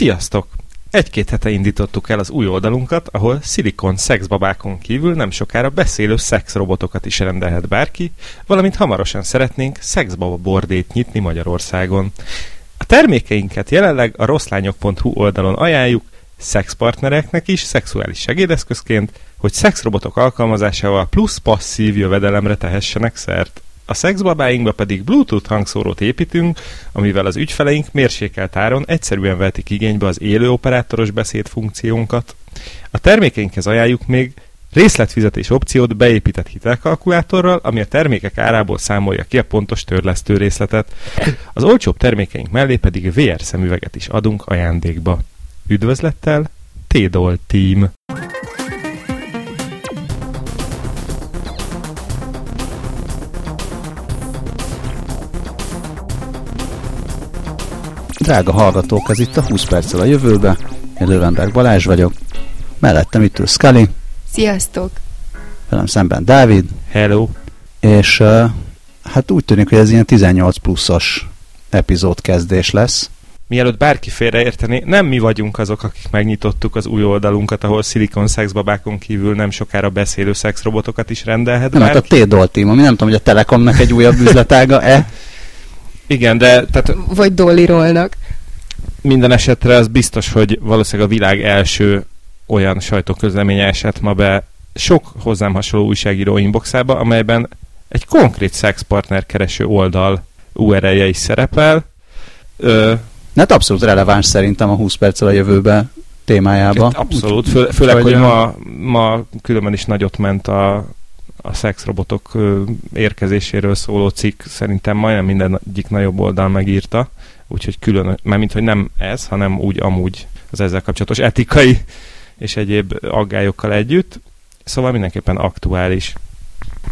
Sziasztok! Egy-két hete indítottuk el az új oldalunkat, ahol szilikon szexbabákon kívül nem sokára beszélő szexrobotokat is rendelhet bárki, valamint hamarosan szeretnénk szexbaba bordét nyitni Magyarországon. A termékeinket jelenleg a rosszlányok.hu oldalon ajánljuk szexpartnereknek is szexuális segédeszközként, hogy szexrobotok alkalmazásával plusz passzív jövedelemre tehessenek szert. A szexbabáinkba pedig Bluetooth hangszórót építünk, amivel az ügyfeleink mérsékelt áron egyszerűen vetik igénybe az élő operátoros beszéd funkciónkat. A termékeinkhez ajánljuk még részletfizetés opciót beépített hitelkalkulátorral, ami a termékek árából számolja ki a pontos törlesztő részletet. Az olcsóbb termékeink mellé pedig VR szemüveget is adunk ajándékba. Üdvözlettel, T-Doll Team! Drága hallgatók, ez itt a 20 perccel a jövőbe. Én Lövenberg Balázs vagyok. Mellettem itt ül Scully. Sziasztok! Velem szemben Dávid. Hello! És uh, hát úgy tűnik, hogy ez ilyen 18 pluszos epizód kezdés lesz. Mielőtt bárki félreérteni, nem mi vagyunk azok, akik megnyitottuk az új oldalunkat, ahol szilikon szexbabákon kívül nem sokára beszélő szexrobotokat is rendelhet Nem, hát a Team, ami nem tudom, hogy a Telekomnak egy újabb üzletága-e. Igen, de tehát Vagy dollirolnak. minden esetre az biztos, hogy valószínűleg a világ első olyan sajtóközleménye esett ma be sok hozzám hasonló újságíró inboxába, amelyben egy konkrét szexpartner kereső oldal URL-je is szerepel. Ö, Hát abszolút releváns szerintem a 20 perccel a jövőbe témájába. Hát abszolút, fő, főleg, hogy ma, ma különben is nagyot ment a, a szexrobotok érkezéséről szóló cikk, szerintem majdnem minden egyik nagyobb oldal megírta, úgyhogy külön, mármint, hogy nem ez, hanem úgy amúgy az ezzel kapcsolatos etikai és egyéb aggályokkal együtt, szóval mindenképpen aktuális.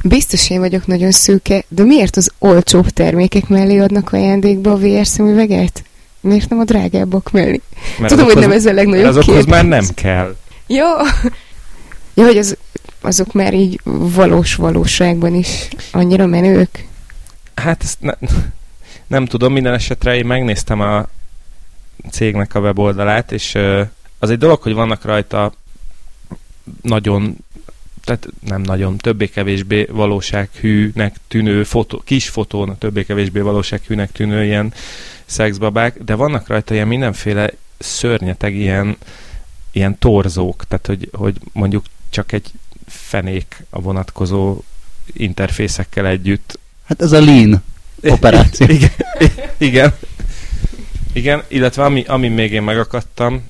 Biztos én vagyok nagyon szűke, de miért az olcsóbb termékek mellé adnak ajándékba a VR szemüveget? Miért nem a drágábbak mellé? Mert Tudom, hogy nem ez a legnagyobb mert azokhoz kérdés. már nem kell. Jó! Jó, hogy az, azok már így valós valóságban is annyira menők. Hát ezt ne, nem tudom, minden esetre én megnéztem a cégnek a weboldalát, és az egy dolog, hogy vannak rajta nagyon, tehát nem nagyon, többé-kevésbé valósághűnek tűnő fotó, kis fotón többé-kevésbé valósághűnek tűnő ilyen szexbabák, de vannak rajta ilyen mindenféle szörnyeteg ilyen, ilyen torzók, tehát hogy, hogy mondjuk csak egy fenék a vonatkozó interfészekkel együtt Hát ez a lean operáció. igen, igen. Igen, illetve ami, ami még én megakadtam,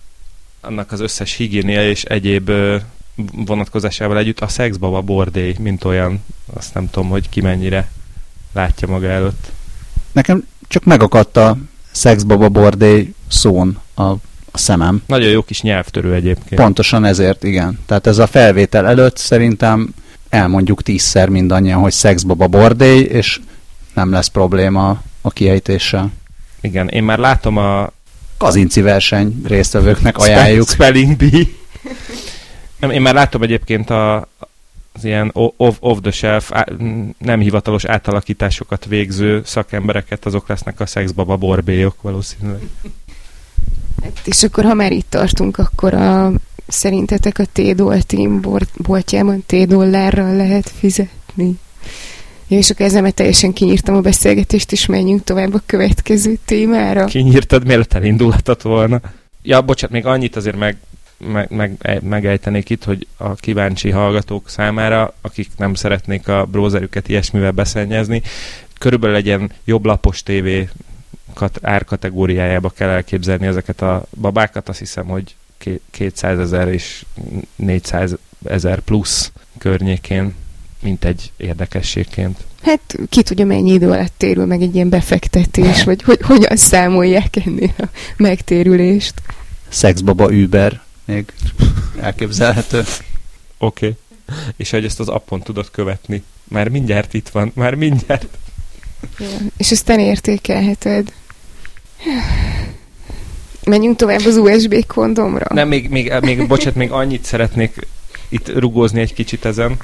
annak az összes higiénia és egyéb vonatkozásával együtt a szexbaba bordély, mint olyan, azt nem tudom, hogy ki mennyire látja maga előtt. Nekem csak megakadt a szexbaba bordély szón a, a szemem. Nagyon jó kis nyelvtörő egyébként. Pontosan ezért, igen. Tehát ez a felvétel előtt szerintem elmondjuk tízszer mindannyian, hogy szexbaba bordély, és nem lesz probléma a kiejtéssel. Igen, én már látom a Kazinci verseny résztvevőknek ajánljuk. Spelling Bee. Én már látom egyébként a, az ilyen o- off, off the shelf, á, nem hivatalos átalakításokat végző szakembereket, azok lesznek a szexbaba borbélyok valószínűleg. Hát, és akkor, ha már itt tartunk, akkor a, szerintetek a T-Doll Team boltjában T-dollárral lehet fizetni? Jó, és akkor ezzel teljesen kinyírtam a beszélgetést, és menjünk tovább a következő témára. Kinyírtad, mielőtt elindulhatott volna. Ja, bocsánat, még annyit azért meg, meg, meg, megejtenék itt, hogy a kíváncsi hallgatók számára, akik nem szeretnék a browserüket ilyesmivel beszennyezni, körülbelül egy ilyen jobb lapos tévé kat- árkategóriájába kell elképzelni ezeket a babákat, azt hiszem, hogy ké- 200 ezer és 400 ezer plusz környékén, mint egy érdekességként. Hát ki tudja, mennyi idő alatt térül meg egy ilyen befektetés, vagy hogy, hogyan számolják ennél a megtérülést. Szexbaba Uber még elképzelhető. Oké. Okay. És hogy ezt az appon tudod követni. Már mindjárt itt van, már mindjárt. Ja. És aztán értékelheted. Menjünk tovább az USB kondomra. Nem, még, még, még bocsánat, még annyit szeretnék itt rugózni egy kicsit ezen.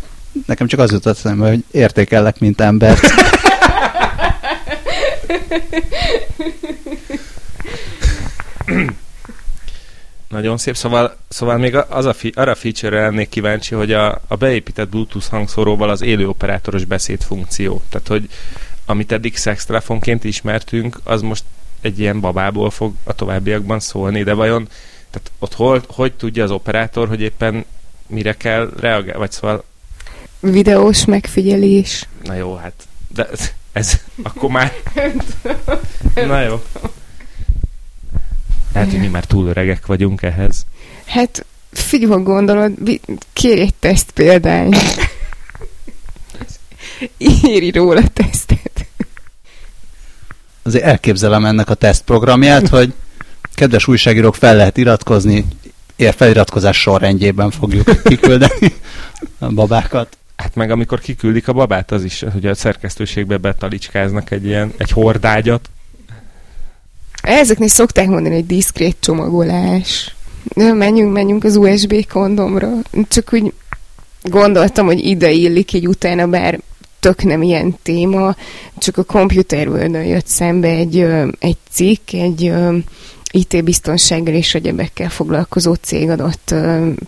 Nekem csak az jutott eszembe, hogy értékellek, mint embert. Nagyon szép, szóval, szóval még az a fi, arra a feature lennék kíváncsi, hogy a, a beépített Bluetooth hangszóróval az élő operátoros beszéd funkció. Tehát, hogy amit eddig szextelefonként ismertünk, az most egy ilyen babából fog a továbbiakban szólni, de vajon tehát ott hol, hogy tudja az operátor, hogy éppen mire kell reagálni, vagy szóval... Videós megfigyelés. Na jó, hát, de ez, akkor már... Na jó. Lehet, hogy mi már túl öregek vagyunk ehhez. Hát, figyelj, gondolod, kérj egy teszt példány. Írj róla tesztet. Azért elképzelem ennek a tesztprogramját, hogy kedves újságírók fel lehet iratkozni, ér feliratkozás sorrendjében fogjuk kiküldeni a babákat. Hát meg amikor kiküldik a babát, az is, hogy a szerkesztőségbe betalicskáznak egy ilyen, egy hordágyat. Ezeknél szokták mondani, hogy diszkrét csomagolás. De menjünk, menjünk az USB kondomra. Csak úgy gondoltam, hogy ide illik így utána, bár tök nem ilyen téma, csak a Computer jött szembe egy, egy cikk, egy IT-biztonsággal és egyebekkel foglalkozó cég adott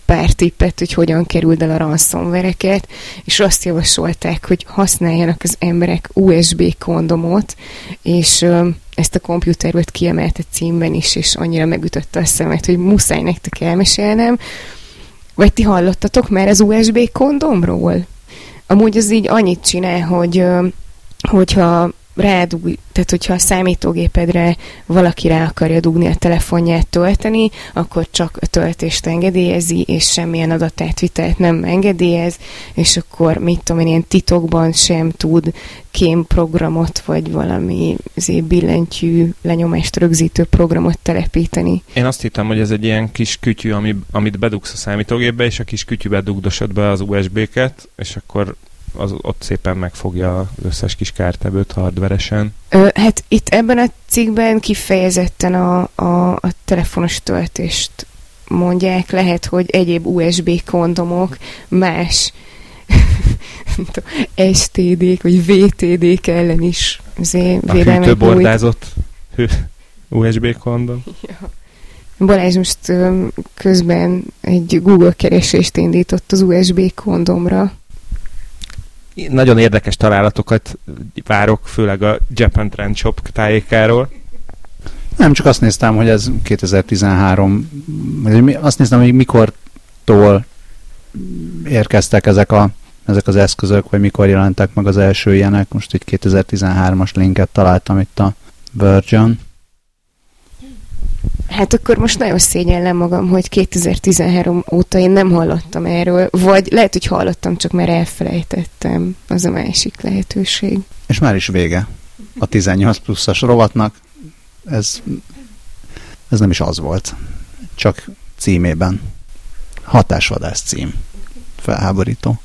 pár tippet, hogy hogyan kerüld el a ransomvereket, és azt javasolták, hogy használjanak az emberek USB kondomot, és ezt a komputervet kiemelte címben is, és annyira megütötte a szemet, hogy muszáj nektek elmesélnem. Vagy ti hallottatok már az USB kondomról? Amúgy az így annyit csinál, hogy hogyha rádug, tehát hogyha a számítógépedre valaki rá akarja dugni a telefonját tölteni, akkor csak a töltést engedélyezi, és semmilyen adatátvitelt nem engedélyez, és akkor mit tudom én, ilyen titokban sem tud kémprogramot, vagy valami billentyű lenyomást rögzítő programot telepíteni. Én azt hittem, hogy ez egy ilyen kis kütyű, ami, amit bedugsz a számítógépbe, és a kis kütyűbe dugdosod be az USB-ket, és akkor az ott szépen megfogja az összes kis kártevőt hardveresen. Ö, hát itt ebben a cikkben kifejezetten a, a, a telefonos töltést mondják, lehet, hogy egyéb USB kondomok más STD-k vagy VTD-k ellen is a hűtőbordázott USB kondom. Ja. Balázs most közben egy Google keresést indított az USB kondomra nagyon érdekes találatokat várok, főleg a Japan Trend Shop tájékáról. Nem, csak azt néztem, hogy ez 2013, azt néztem, hogy mikortól érkeztek ezek, a, ezek az eszközök, vagy mikor jelentek meg az első ilyenek. Most egy 2013-as linket találtam itt a Virgin. Hát akkor most nagyon szégyellem magam, hogy 2013 óta én nem hallottam erről, vagy lehet, hogy hallottam, csak már elfelejtettem. Az a másik lehetőség. És már is vége a 18 pluszas rovatnak. Ez, ez nem is az volt, csak címében. Hatásvadász cím. Felháborító.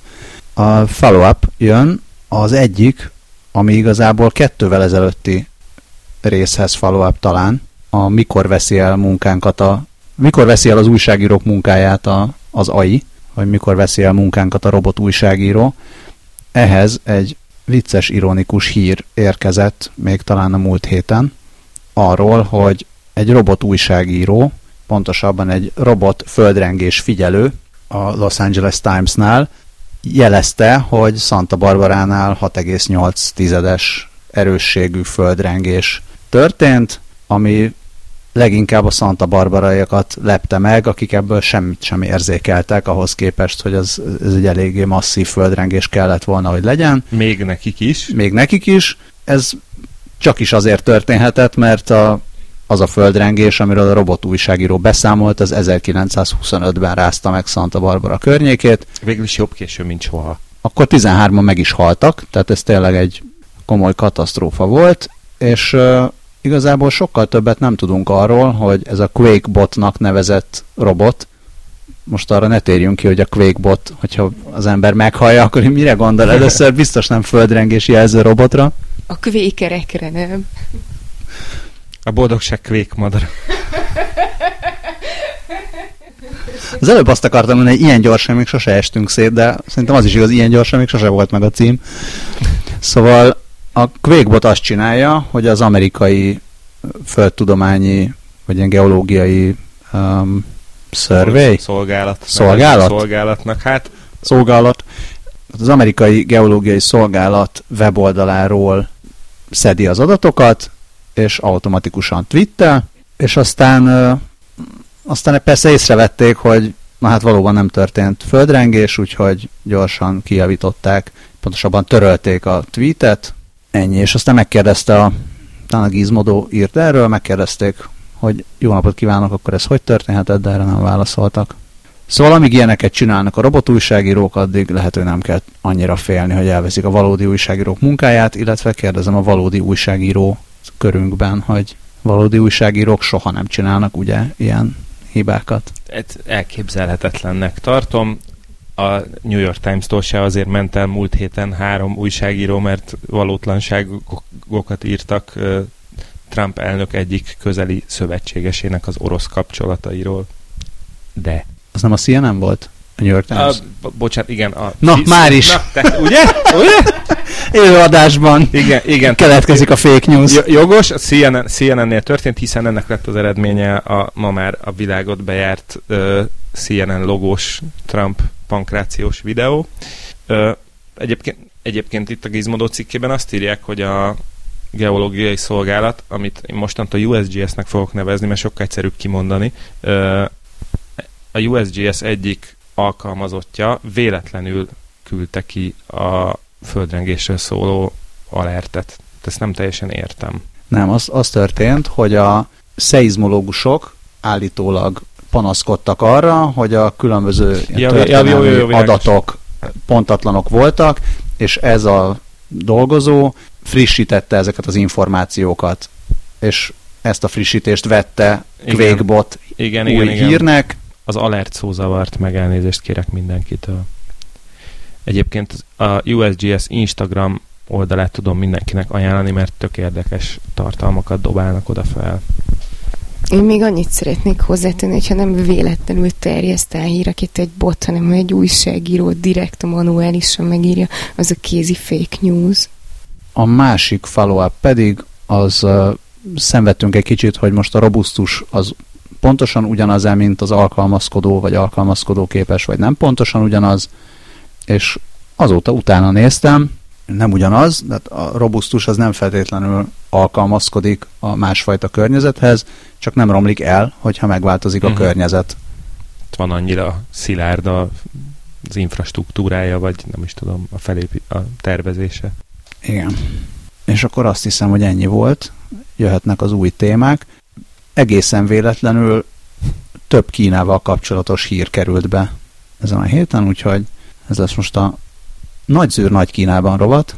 A follow-up jön, az egyik, ami igazából kettővel ezelőtti részhez follow-up talán, a mikor veszi el munkánkat a mikor veszi el az újságírók munkáját a, az AI, vagy mikor veszi el munkánkat a robot újságíró. Ehhez egy vicces, ironikus hír érkezett még talán a múlt héten arról, hogy egy robot újságíró, pontosabban egy robot földrengés figyelő a Los Angeles Times-nál jelezte, hogy Santa Barbaránál 6,8 tizedes erősségű földrengés történt, ami leginkább a Santa Barbaraiakat lepte meg, akik ebből semmit sem érzékeltek ahhoz képest, hogy ez, ez egy eléggé masszív földrengés kellett volna, hogy legyen. Még nekik is. Még nekik is. Ez csak is azért történhetett, mert a, az a földrengés, amiről a robot újságíró beszámolt, az 1925-ben rázta meg Santa Barbara környékét. Végül is jobb késő, mint soha. Akkor 13-an meg is haltak, tehát ez tényleg egy komoly katasztrófa volt, és igazából sokkal többet nem tudunk arról, hogy ez a QuakeBotnak nevezett robot, most arra ne térjünk ki, hogy a QuakeBot, hogyha az ember meghallja, akkor mire gondol? Először biztos nem földrengés jelző robotra. A kvékerekre nem. A boldogság kvékmadara. Az előbb azt akartam mondani, hogy ilyen gyorsan még sose estünk szét, de szerintem az is igaz, ilyen gyorsan még sose volt meg a cím. Szóval a QuakeBot azt csinálja, hogy az amerikai földtudományi, vagy ilyen geológiai um, Survey? Szolgálat. Szolgálat? Szolgálatnak. Hát Szolgálat. Az amerikai geológiai szolgálat weboldaláról szedi az adatokat, és automatikusan twittel, és aztán, aztán persze észrevették, hogy na hát valóban nem történt földrengés, úgyhogy gyorsan kijavították, pontosabban törölték a tweetet, ennyi, és aztán megkérdezte a, talán a Gizmodo írt erről, megkérdezték, hogy jó napot kívánok, akkor ez hogy történhetett, de erre nem válaszoltak. Szóval amíg ilyeneket csinálnak a robotújságírók, addig lehet, hogy nem kell annyira félni, hogy elveszik a valódi újságírók munkáját, illetve kérdezem a valódi újságíró körünkben, hogy valódi újságírók soha nem csinálnak ugye ilyen hibákat. ez elképzelhetetlennek tartom. A New York Times-tól se azért ment el múlt héten három újságíró, mert valótlanságokat írtak Trump elnök egyik közeli szövetségesének az orosz kapcsolatairól. De. Az nem a CNN volt? A New York Times? A, bo- bocsánat, igen. A, Na, már is. Na, te, ugye? ugye? Élőadásban Igen, igen. keletkezik a fake news. Jogos, a CNN, CNN-nél történt, hiszen ennek lett az eredménye a ma már a világot bejárt uh, CNN logós Trump pankrációs videó. Egyébként, egyébként itt a Gizmodo cikkében azt írják, hogy a geológiai szolgálat, amit én mostantól USGS-nek fogok nevezni, mert sokkal egyszerűbb kimondani, a USGS egyik alkalmazottja véletlenül küldte ki a földrengésről szóló alertet. Ezt nem teljesen értem. Nem, az, az történt, hogy a szeizmológusok állítólag panaszkodtak arra, hogy a különböző Ja, ja, ja, jó, jó, jó, világos. adatok pontatlanok voltak, és ez a dolgozó frissítette ezeket az információkat, és ezt a frissítést vette. QuakeBot Igen, új igen, igen. hírnek. Az alert szó zavart, meg elnézést kérek mindenkitől. Egyébként a USGS Instagram oldalát tudom mindenkinek ajánlani, mert tök érdekes tartalmakat dobálnak oda fel. Én még annyit szeretnék hozzátenni, hogyha nem véletlenül terjeszt el híreket egy bot, hanem ha egy újságíró direkt manuálisan megírja, az a kézi fake news. A másik follow-up pedig az uh, szenvedtünk egy kicsit, hogy most a robusztus az pontosan ugyanaz -e, mint az alkalmazkodó, vagy alkalmazkodó képes, vagy nem pontosan ugyanaz, és azóta utána néztem, nem ugyanaz, de a robusztus az nem feltétlenül alkalmazkodik a másfajta környezethez, csak nem romlik el, hogyha megváltozik a Mhm. környezet. Ott van annyira szilárd a, az infrastruktúrája, vagy nem is tudom, a, felépi, a tervezése. Igen. És akkor azt hiszem, hogy ennyi volt. Jöhetnek az új témák. Egészen véletlenül több Kínával kapcsolatos hír került be ezen a héten, úgyhogy ez lesz most a Nagy Zűr Nagy Kínában rovat.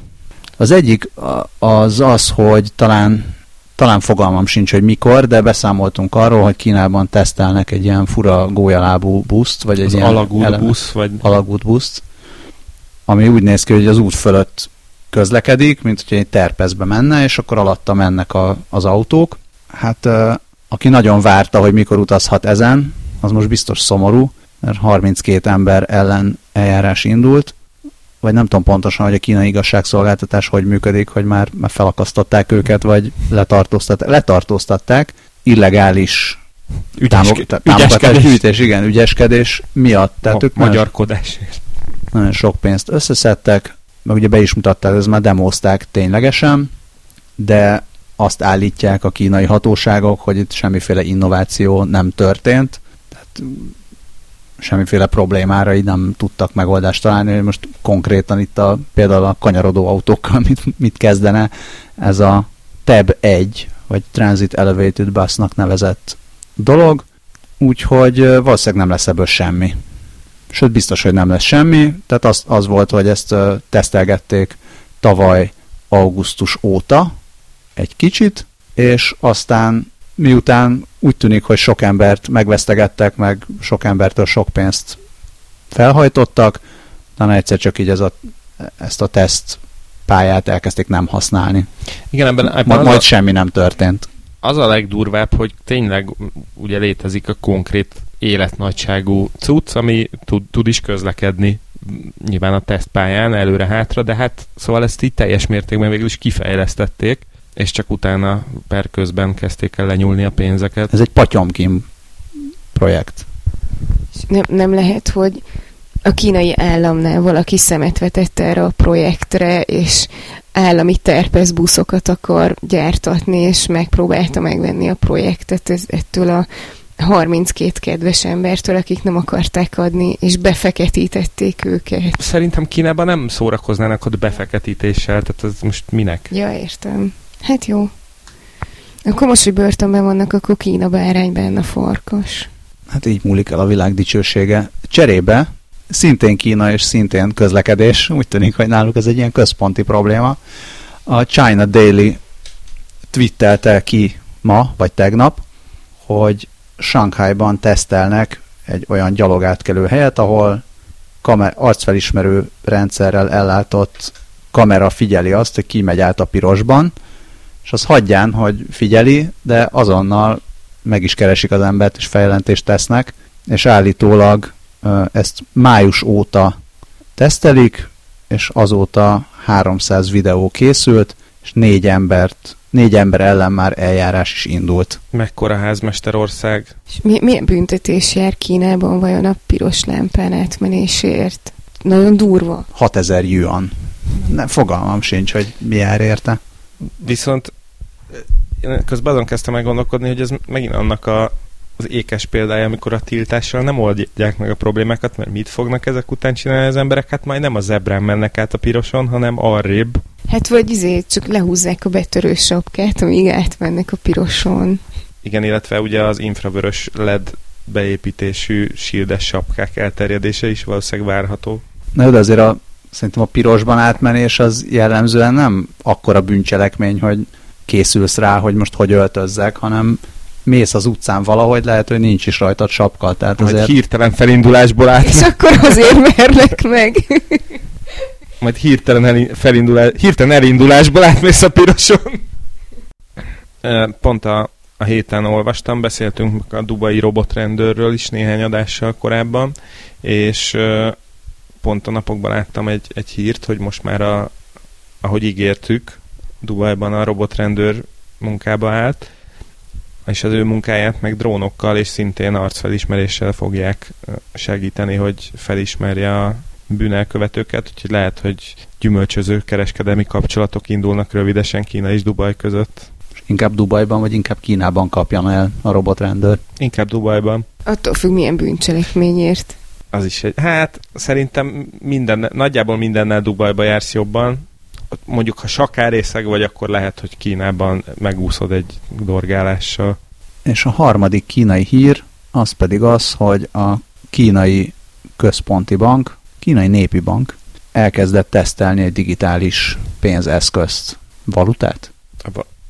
Az egyik az az, hogy talán, talán fogalmam sincs, hogy mikor, de beszámoltunk arról, hogy Kínában tesztelnek egy ilyen fura gólyalábú buszt, vagy egy Az ilyen alagút eleme- busz, vagy alagút buszt, ami úgy néz ki, hogy az út fölött közlekedik, mint hogyha egy terpezbe menne, és akkor alatta mennek a, az autók. Hát aki nagyon várta, hogy mikor utazhat ezen, az most biztos szomorú, mert 32 ember ellen eljárás indult, vagy nem tudom pontosan, hogy a kínai igazságszolgáltatás hogy működik, hogy már, már felakasztották őket, vagy letartóztatták. Letartóztatták illegális támogatás ügyeskedés, gyűjtés, igen, ügyeskedés miatt. Tehát ma, ők nagyon- magyarkodás. nagyon sok pénzt összeszedtek, meg ugye be is mutatták, ez már demozták ténylegesen, de azt állítják a kínai hatóságok, hogy itt semmiféle innováció nem történt, tehát semmiféle problémára így nem tudtak megoldást találni, hogy most konkrétan itt a, például a kanyarodó autókkal mit, mit kezdene? Ez a TEB 1, vagy Transit Elevated Busnak nevezett dolog, úgyhogy valószínűleg nem lesz ebből semmi. Sőt biztos, hogy nem lesz semmi, tehát az, az volt, hogy ezt tesztelgették tavaly augusztus óta egy kicsit, és aztán miután úgy tűnik, hogy sok embert megvesztegettek, meg sok embertől sok pénzt felhajtottak, utána egyszer csak így ez a, ezt a teszt pályát elkezdték nem használni. Igen, ebben, ebben majd a, semmi nem történt. az a legdurvább, hogy tényleg ugye létezik a konkrét életnagyságú cucc, ami tud, tud is közlekedni nyilván a tesztpályán előre-hátra, de hát szóval ezt így teljes mértékben végül is kifejlesztették, és csak utána per közben kezdték el lenyúlni a pénzeket. Ez egy patyomkim projekt. nem, nem lehet, hogy a kínai államnál valaki szemet vetett erre a projektre, és állami terpeszbuszokat akar gyártatni, és megpróbálta megvenni a projektet ez, ettől a 32 kedves embertől, akik nem akarták adni, és befeketítették őket. Szerintem Kínában nem szórakoznának ott befeketítéssel, tehát ez most minek? Ja, értem. Hát jó. Akkor most, hogy börtönben vannak, akkor Kína bárányban a farkas. Hát így múlik el a világ dicsősége. Cserébe szintén Kína és szintén közlekedés. Úgy tűnik, hogy náluk ez egy ilyen központi probléma. A China Daily twittelte ki ma, vagy tegnap, hogy Shanghaiban tesztelnek egy olyan gyalogátkelő helyet, ahol kamer- arcfelismerő rendszerrel ellátott kamera figyeli azt, hogy ki megy át a pirosban, és az hagyján, hogy figyeli, de azonnal meg is keresik az embert, és fejlentést tesznek, és állítólag ezt május óta tesztelik, és azóta 300 videó készült, és négy embert, négy ember ellen már eljárás is indult. Mekkora házmesterország? És mi, milyen büntetés jár Kínában vajon a piros lámpán átmenésért? Nagyon durva. 6000 yuan. Nem, fogalmam sincs, hogy mi jár érte. Viszont én közben azon kezdtem meg gondolkodni, hogy ez megint annak a az ékes példája, amikor a tiltással nem oldják meg a problémákat, mert mit fognak ezek után csinálni az emberek? Hát majd nem a zebrán mennek át a piroson, hanem arrébb. Hát vagy izé, csak lehúzzák a betörő sapkát, amíg átmennek a piroson. Igen, illetve ugye az infravörös LED beépítésű sildes sapkák elterjedése is valószínűleg várható. Na de azért a, szerintem a pirosban átmenés az jellemzően nem akkora bűncselekmény, hogy készülsz rá, hogy most hogy öltözzek, hanem mész az utcán valahogy, lehet, hogy nincs is rajtad sapka. Tehát Majd azért... hirtelen felindulásból át. És akkor azért merlek meg. Majd hirtelen, el, felindulás, hirtelen elindulásból átmész a piroson. Pont a, a héten olvastam, beszéltünk a dubai robotrendőrről is néhány adással korábban, és pont a napokban láttam egy, egy hírt, hogy most már a, ahogy ígértük, Dubajban a robotrendőr munkába állt, és az ő munkáját meg drónokkal és szintén arcfelismeréssel fogják segíteni, hogy felismerje a bűnelkövetőket, úgyhogy lehet, hogy gyümölcsöző kereskedelmi kapcsolatok indulnak rövidesen Kína és Dubaj között. Inkább Dubajban, vagy inkább Kínában kapjan el a robotrendőr? Inkább Dubajban. Attól függ, milyen bűncselekményért. Az is egy... Hát szerintem minden, nagyjából mindennel Dubajba jársz jobban, mondjuk ha sakárészeg vagy, akkor lehet, hogy Kínában megúszod egy dorgálással. És a harmadik kínai hír, az pedig az, hogy a kínai központi bank, kínai népi bank elkezdett tesztelni egy digitális pénzeszközt. Valutát?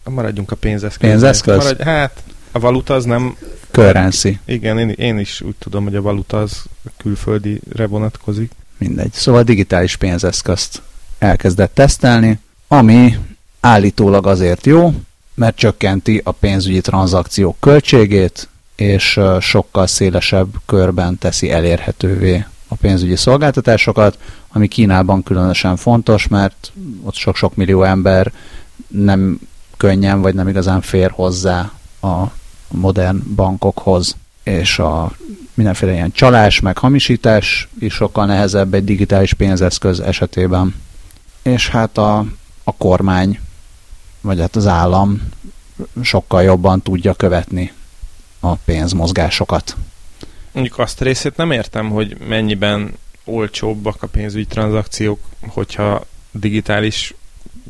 A, maradjunk a pénzeszköz. Pénzeszköz? Maradj, hát a valuta az nem... Currency. Igen, én, én is úgy tudom, hogy a valuta az külföldire vonatkozik. Mindegy. Szóval digitális pénzeszközt elkezdett tesztelni, ami állítólag azért jó, mert csökkenti a pénzügyi tranzakciók költségét, és sokkal szélesebb körben teszi elérhetővé a pénzügyi szolgáltatásokat, ami Kínában különösen fontos, mert ott sok-sok millió ember nem könnyen vagy nem igazán fér hozzá a modern bankokhoz, és a mindenféle ilyen csalás, meg hamisítás is sokkal nehezebb egy digitális pénzeszköz esetében és hát a, a kormány, vagy hát az állam sokkal jobban tudja követni a pénzmozgásokat. Mondjuk azt a részét nem értem, hogy mennyiben olcsóbbak a pénzügyi tranzakciók, hogyha digitális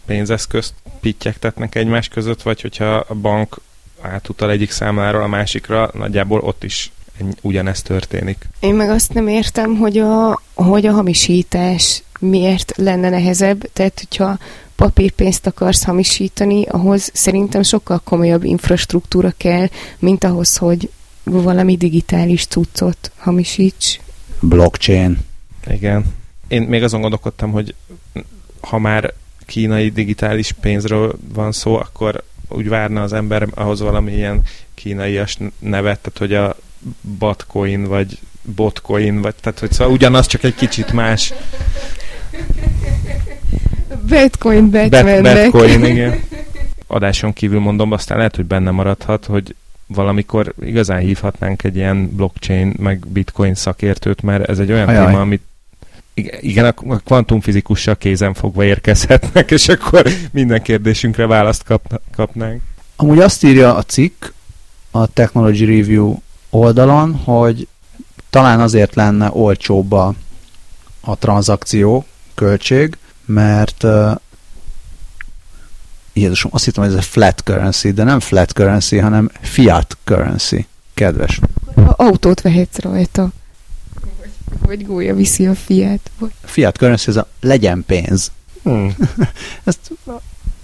pénzeszközt pittyektetnek egymás között, vagy hogyha a bank átutal egyik számláról a másikra, nagyjából ott is ugyanezt történik. Én meg azt nem értem, hogy a, hogy a hamisítás miért lenne nehezebb, tehát hogyha papírpénzt akarsz hamisítani, ahhoz szerintem sokkal komolyabb infrastruktúra kell, mint ahhoz, hogy valami digitális cuccot hamisíts. Blockchain. Igen. Én még azon gondolkodtam, hogy ha már kínai digitális pénzről van szó, akkor úgy várna az ember ahhoz valami ilyen kínaias nevet, tehát hogy a Batcoin, vagy Botcoin, vagy tehát hogy szóval ugyanaz, csak egy kicsit más. Bitcoin Batmannek. Bitcoin, igen. Adáson kívül mondom, aztán lehet, hogy benne maradhat, hogy valamikor igazán hívhatnánk egy ilyen blockchain meg bitcoin szakértőt, mert ez egy olyan Ajaj. téma, amit igen, a kvantumfizikussal kézen fogva érkezhetnek, és akkor minden kérdésünkre választ kapna, kapnánk. Amúgy azt írja a cikk a Technology Review oldalon, hogy talán azért lenne olcsóbb a, a tranzakció költség, mert uh, Jézusom, azt hittem, hogy ez egy flat currency, de nem flat currency, hanem fiat currency. Kedves. A autót vehetsz rajta. Vagy, gólya viszi a fiát. Vagy... Fiat currency, ez a legyen pénz. Hmm. Ezt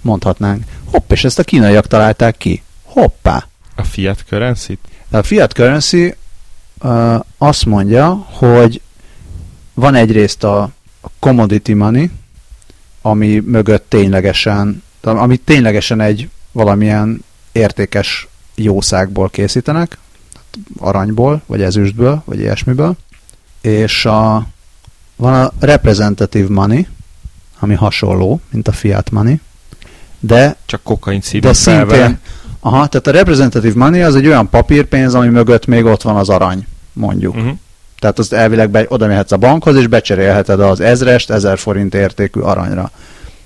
mondhatnánk. Hopp, és ezt a kínaiak találták ki. Hoppá! A fiat currency a fiat currency uh, azt mondja, hogy van egyrészt a commodity money, ami mögött ténylegesen, ami ténylegesen egy valamilyen értékes jószágból készítenek, aranyból, vagy ezüstből, vagy ilyesmiből, és a, van a representative money, ami hasonló, mint a fiat money, de Csak kokain de szintén, aha, tehát a representative money az egy olyan papírpénz, ami mögött még ott van az arany, mondjuk. Uh-huh. Tehát azt elvileg be, oda mehetsz a bankhoz, és becserélheted az ezrest, ezer forint értékű aranyra.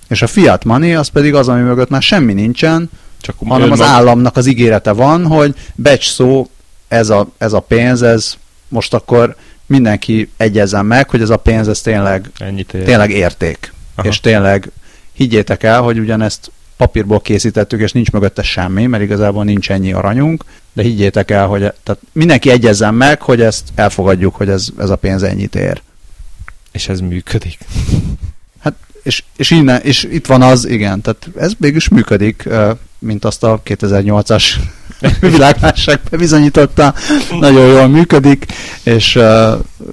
És a fiat money az pedig az, ami mögött már semmi nincsen, Csak hanem az önmag- államnak az ígérete van, hogy becs szó, ez a, ez a pénz, ez most akkor mindenki egyezzen meg, hogy ez a pénz, ez tényleg, Ennyit ér. tényleg érték. Aha. És tényleg higgyétek el, hogy ugyanezt papírból készítettük, és nincs mögötte semmi, mert igazából nincs ennyi aranyunk, de higgyétek el, hogy tehát mindenki egyezzen meg, hogy ezt elfogadjuk, hogy ez, ez a pénz ennyit ér. És ez működik. És, és, innen, és itt van az, igen, tehát ez mégis működik, mint azt a 2008-as világválság bebizonyította, nagyon jól működik, és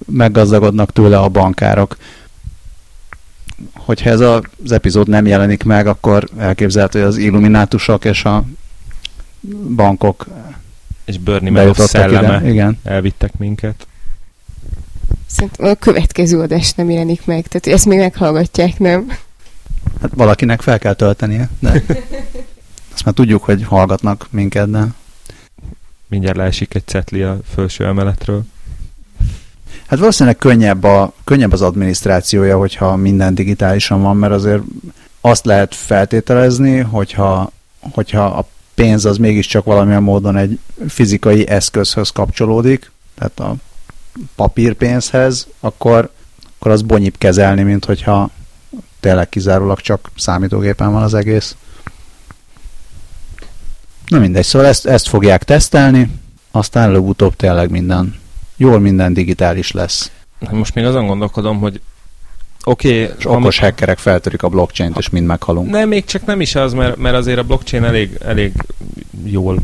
meggazdagodnak tőle a bankárok. Hogyha ez az epizód nem jelenik meg, akkor elképzelhető, hogy az illuminátusok és a bankok És Bernie Madoff szelleme ide. Igen. elvittek minket. Szerintem a következő adás nem jelenik meg, tehát ezt még meghallgatják, nem? Hát valakinek fel kell töltenie, de azt már tudjuk, hogy hallgatnak minket, de Mindjárt leesik egy cetli a felső emeletről. Hát valószínűleg könnyebb, a, könnyebb az adminisztrációja, hogyha minden digitálisan van, mert azért azt lehet feltételezni, hogyha, hogyha a pénz az mégiscsak valamilyen módon egy fizikai eszközhöz kapcsolódik, tehát a papírpénzhez, akkor, akkor az bonyibb kezelni, mint hogyha tényleg kizárólag csak számítógépen van az egész. Na mindegy, szóval ezt, ezt fogják tesztelni, aztán előbb-utóbb tényleg minden jól minden digitális lesz. Most még azon gondolkodom, hogy oké, És okos hackerek feltörik a blockchain-t, és mind meghalunk. Nem, még csak nem is az, mert, mert azért a blockchain elég, elég jól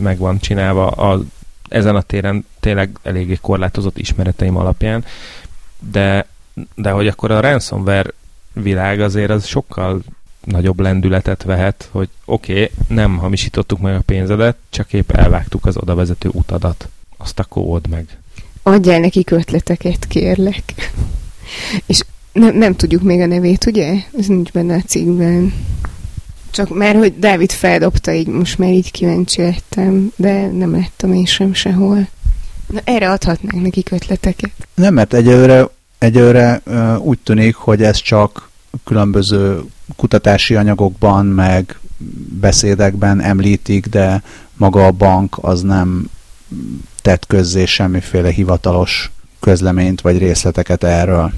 meg van csinálva a, ezen a téren tényleg eléggé korlátozott ismereteim alapján, de, de hogy akkor a ransomware világ azért az sokkal nagyobb lendületet vehet, hogy oké, okay, nem hamisítottuk meg a pénzedet, csak épp elvágtuk az oda vezető utadat. Azt akkor old meg. Adjál nekik ötleteket, kérlek. És nem, nem tudjuk még a nevét, ugye? Ez nincs benne a cikkben. Csak már, hogy Dávid feldobta, így most már így kíváncsi lettem, de nem láttam én sem sehol. Na erre adhatnánk nekik ötleteket. Nem, mert egyelőre, egyelőre úgy tűnik, hogy ez csak különböző kutatási anyagokban, meg beszédekben említik, de maga a bank az nem tett közzé semmiféle hivatalos közleményt vagy részleteket erről.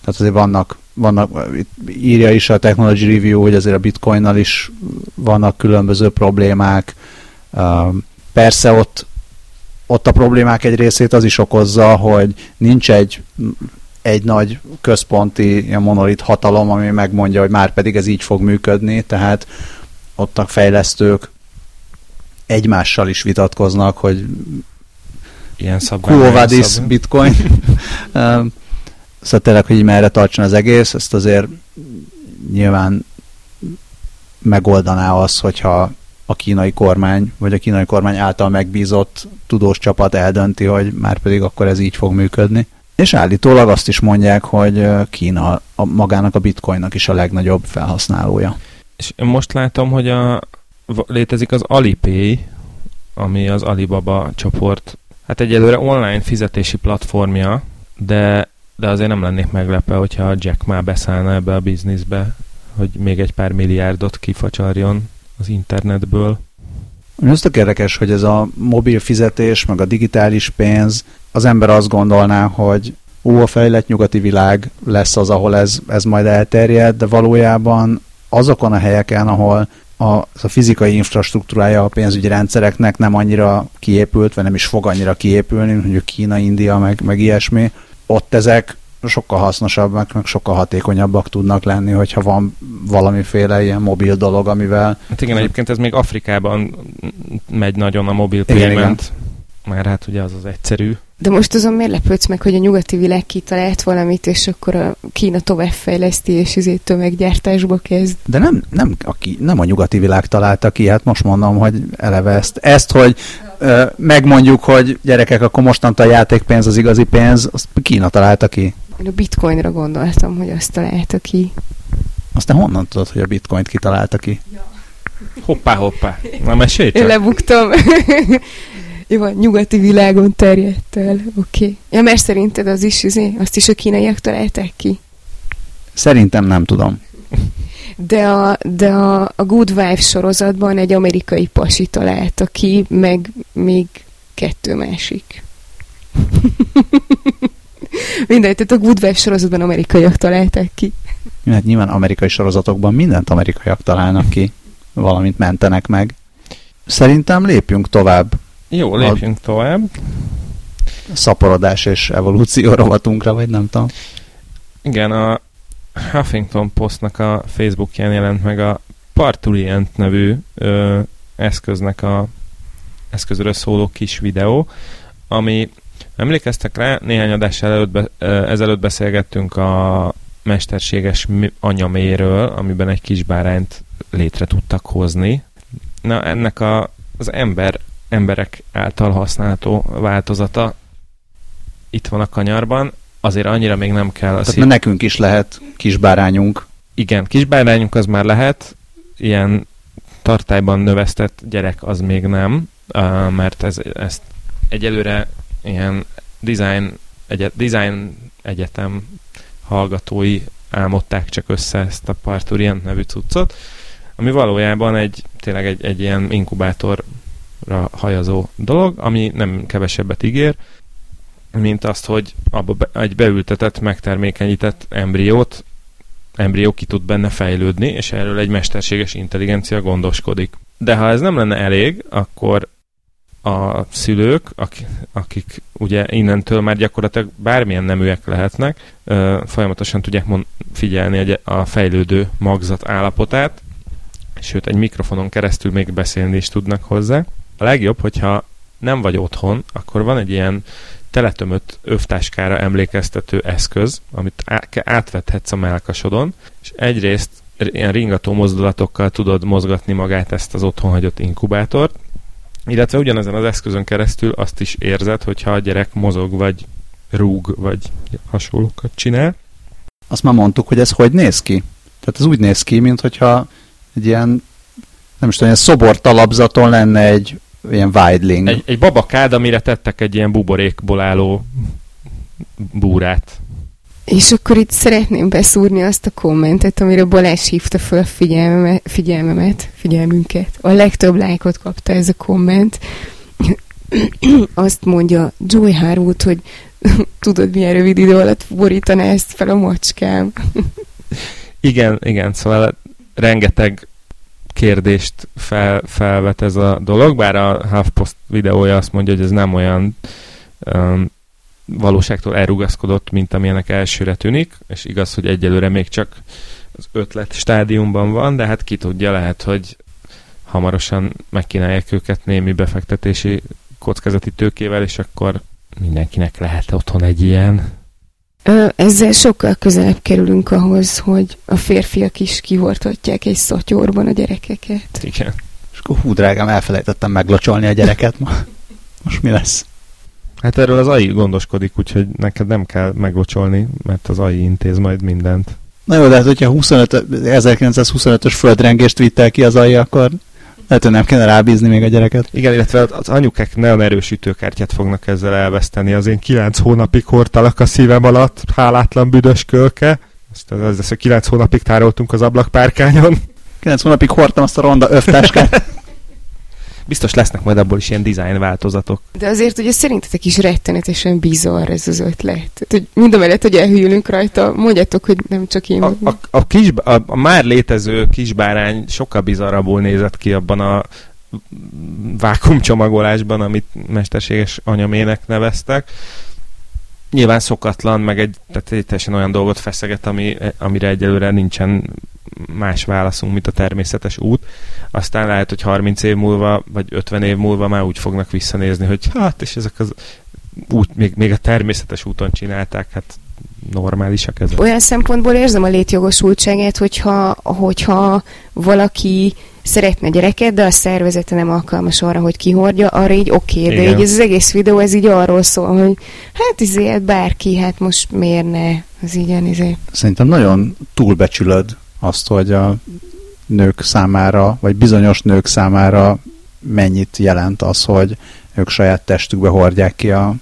Tehát azért vannak, vannak itt írja is a Technology Review, hogy azért a bitcoinnal is vannak különböző problémák. Persze ott, ott a problémák egy részét az is okozza, hogy nincs egy, egy nagy központi monolit hatalom, ami megmondja, hogy már pedig ez így fog működni, tehát ott a fejlesztők egymással is vitatkoznak, hogy Ilyen szabvány. Bitcoin. Szóval tényleg, hogy merre tartson az egész, ezt azért nyilván megoldaná az, hogyha a kínai kormány, vagy a kínai kormány által megbízott tudós csapat eldönti, hogy már pedig akkor ez így fog működni. És állítólag azt is mondják, hogy Kína a, magának a bitcoinnak is a legnagyobb felhasználója. És most látom, hogy a, létezik az Alipay, ami az Alibaba csoport, hát egyelőre online fizetési platformja, de, de azért nem lennék meglepve, hogyha Jack már beszállna ebbe a bizniszbe, hogy még egy pár milliárdot kifacsarjon az internetből. Ez tök érdekes, hogy ez a mobil fizetés, meg a digitális pénz, az ember azt gondolná, hogy ó, a fejlett nyugati világ lesz az, ahol ez, ez majd elterjed, de valójában azokon a helyeken, ahol a, a fizikai infrastruktúrája a pénzügyi rendszereknek nem annyira kiépült, vagy nem is fog annyira kiépülni, mondjuk Kína, India, meg, meg ilyesmi, ott ezek sokkal hasznosabbak, meg sokkal hatékonyabbak tudnak lenni, hogyha van valamiféle ilyen mobil dolog, amivel... Hát igen, egyébként ez még Afrikában megy nagyon a mobil payment, igen, igen. mert hát ugye az az egyszerű. De most azon miért lepődsz meg, hogy a nyugati világ kitalált valamit, és akkor a Kína továbbfejleszti, és ezért tömeggyártásba kezd? De nem, nem, a, nem a nyugati világ találta ki, hát most mondom, hogy eleve ezt, ezt hogy ö, megmondjuk, hogy gyerekek, akkor mostantól a játékpénz az igazi pénz, azt Kína találta ki. Én a bitcoinra gondoltam, hogy azt találta ki. Aztán honnan tudod, hogy a bitcoint kitalálta ki? Ja. Hoppá, hoppá. Na mesélj csak. Én lebuktam. Jó, a nyugati világon terjedt el. Oké. Okay. Ja, mert szerinted az is, izé, azt is a kínaiak találták ki? Szerintem nem tudom. De a, de a, a Good Wife sorozatban egy amerikai pasi találta ki, meg még kettő másik. Mindegy, tehát a Good Wife sorozatban amerikaiak találták ki. Hát nyilván amerikai sorozatokban mindent amerikaiak találnak ki, valamint mentenek meg. Szerintem lépjünk tovább. Jó, lépjünk a tovább. Szaporodás és evolúció rovatunkra, vagy nem tudom. Igen, a Huffington Postnak a Facebookján jelent meg a Partulient nevű ö, eszköznek a eszközről szóló kis videó, ami emlékeztek rá, néhány adás előtt be, ezelőtt beszélgettünk a mesterséges anyaméről, amiben egy kis bárányt létre tudtak hozni. Na, ennek a, az ember emberek által használható változata itt van a kanyarban, azért annyira még nem kell. Tehát szív... nekünk is lehet kisbárányunk. Igen, kisbárányunk az már lehet, ilyen tartályban növesztett gyerek az még nem, mert ez, ezt egyelőre ilyen design, egyet, design egyetem hallgatói álmodták csak össze ezt a Parturian nevű cuccot, ami valójában egy, tényleg egy, egy ilyen inkubátor hajazó dolog, ami nem kevesebbet ígér, mint azt, hogy abba be, egy beültetett, megtermékenyített embriót, embrió ki tud benne fejlődni, és erről egy mesterséges intelligencia gondoskodik. De ha ez nem lenne elég, akkor a szülők, akik, akik ugye innentől már gyakorlatilag bármilyen neműek lehetnek, folyamatosan tudják mond, figyelni a, fejlődő magzat állapotát, sőt egy mikrofonon keresztül még beszélni is tudnak hozzá. A legjobb, hogyha nem vagy otthon, akkor van egy ilyen teletömött övtáskára emlékeztető eszköz, amit átvethetsz a melkasodon, és egyrészt ilyen ringató mozdulatokkal tudod mozgatni magát ezt az otthon hagyott inkubátort, illetve ugyanezen az eszközön keresztül azt is érzed, hogyha a gyerek mozog, vagy rúg, vagy hasonlókat csinál. Azt már mondtuk, hogy ez hogy néz ki? Tehát ez úgy néz ki, mint hogyha egy ilyen, nem is tudom, ilyen szobor talapzaton lenne egy ilyen widling. Egy, egy babakád, amire tettek egy ilyen buborékból álló búrát. És akkor itt szeretném beszúrni azt a kommentet, amire Balázs hívta fel a figyelmemet, figyelmemet, figyelmünket. A legtöbb lájkot kapta ez a komment. azt mondja Joy Harwood, hogy tudod, milyen rövid idő alatt borítaná ezt fel a macskám. igen, igen, szóval rengeteg kérdést fel, felvet ez a dolog, bár a HuffPost videója azt mondja, hogy ez nem olyan um, valóságtól elrugaszkodott, mint amilyenek elsőre tűnik, és igaz, hogy egyelőre még csak az ötlet stádiumban van, de hát ki tudja, lehet, hogy hamarosan megkínálják őket némi befektetési kockázati tőkével, és akkor mindenkinek lehet otthon egy ilyen. Ezzel sokkal közelebb kerülünk ahhoz, hogy a férfiak is kihortatják egy szatyorban a gyerekeket. Igen. És akkor hú, drágám, elfelejtettem meglocsolni a gyereket ma. Most mi lesz? Hát erről az AI gondoskodik, úgyhogy neked nem kell meglocsolni, mert az AI intéz majd mindent. Na jó, de hát hogyha 25, 1925-ös földrengést vittel ki az AI, akkor Lehet, hogy nem kéne rábízni még a gyereket. Igen, illetve az anyukák nagyon erős ütőkártyát fognak ezzel elveszteni. Az én kilenc hónapig hordtalak a szívem alatt, hálátlan büdös kölke. Aztán az lesz, hogy kilenc hónapig tároltunk az ablakpárkányon. Kilenc hónapig hordtam azt a ronda öftáskát. Biztos lesznek majd abból is ilyen design változatok. De azért ugye szerintetek is rettenetesen bizarr ez az ötlet. Tehát, hogy mind a mellett, hogy elhűlünk rajta, mondjátok, hogy nem csak én. A, a, a, kis, a, a már létező kisbárány sokkal bizarrabbul nézett ki abban a vákumcsomagolásban, amit mesterséges anyamének neveztek. Nyilván szokatlan, meg egy, tehát egy teljesen olyan dolgot feszeget, ami, amire egyelőre nincsen más válaszunk, mint a természetes út. Aztán lehet, hogy 30 év múlva, vagy 50 év múlva már úgy fognak visszanézni, hogy hát, és ezek az út, még, még a természetes úton csinálták, hát normálisak ezek. Olyan szempontból érzem a létjogosultságát, hogyha, hogyha valaki szeretne gyereket, de a szervezete nem alkalmas arra, hogy kihordja, arra így oké, okay, de így ez az egész videó, ez így arról szól, hogy hát izé, bárki, hát most miért ne, az így izé. Szerintem nagyon túlbecsülöd azt, hogy a nők számára, vagy bizonyos nők számára mennyit jelent az, hogy ők saját testükbe hordják ki a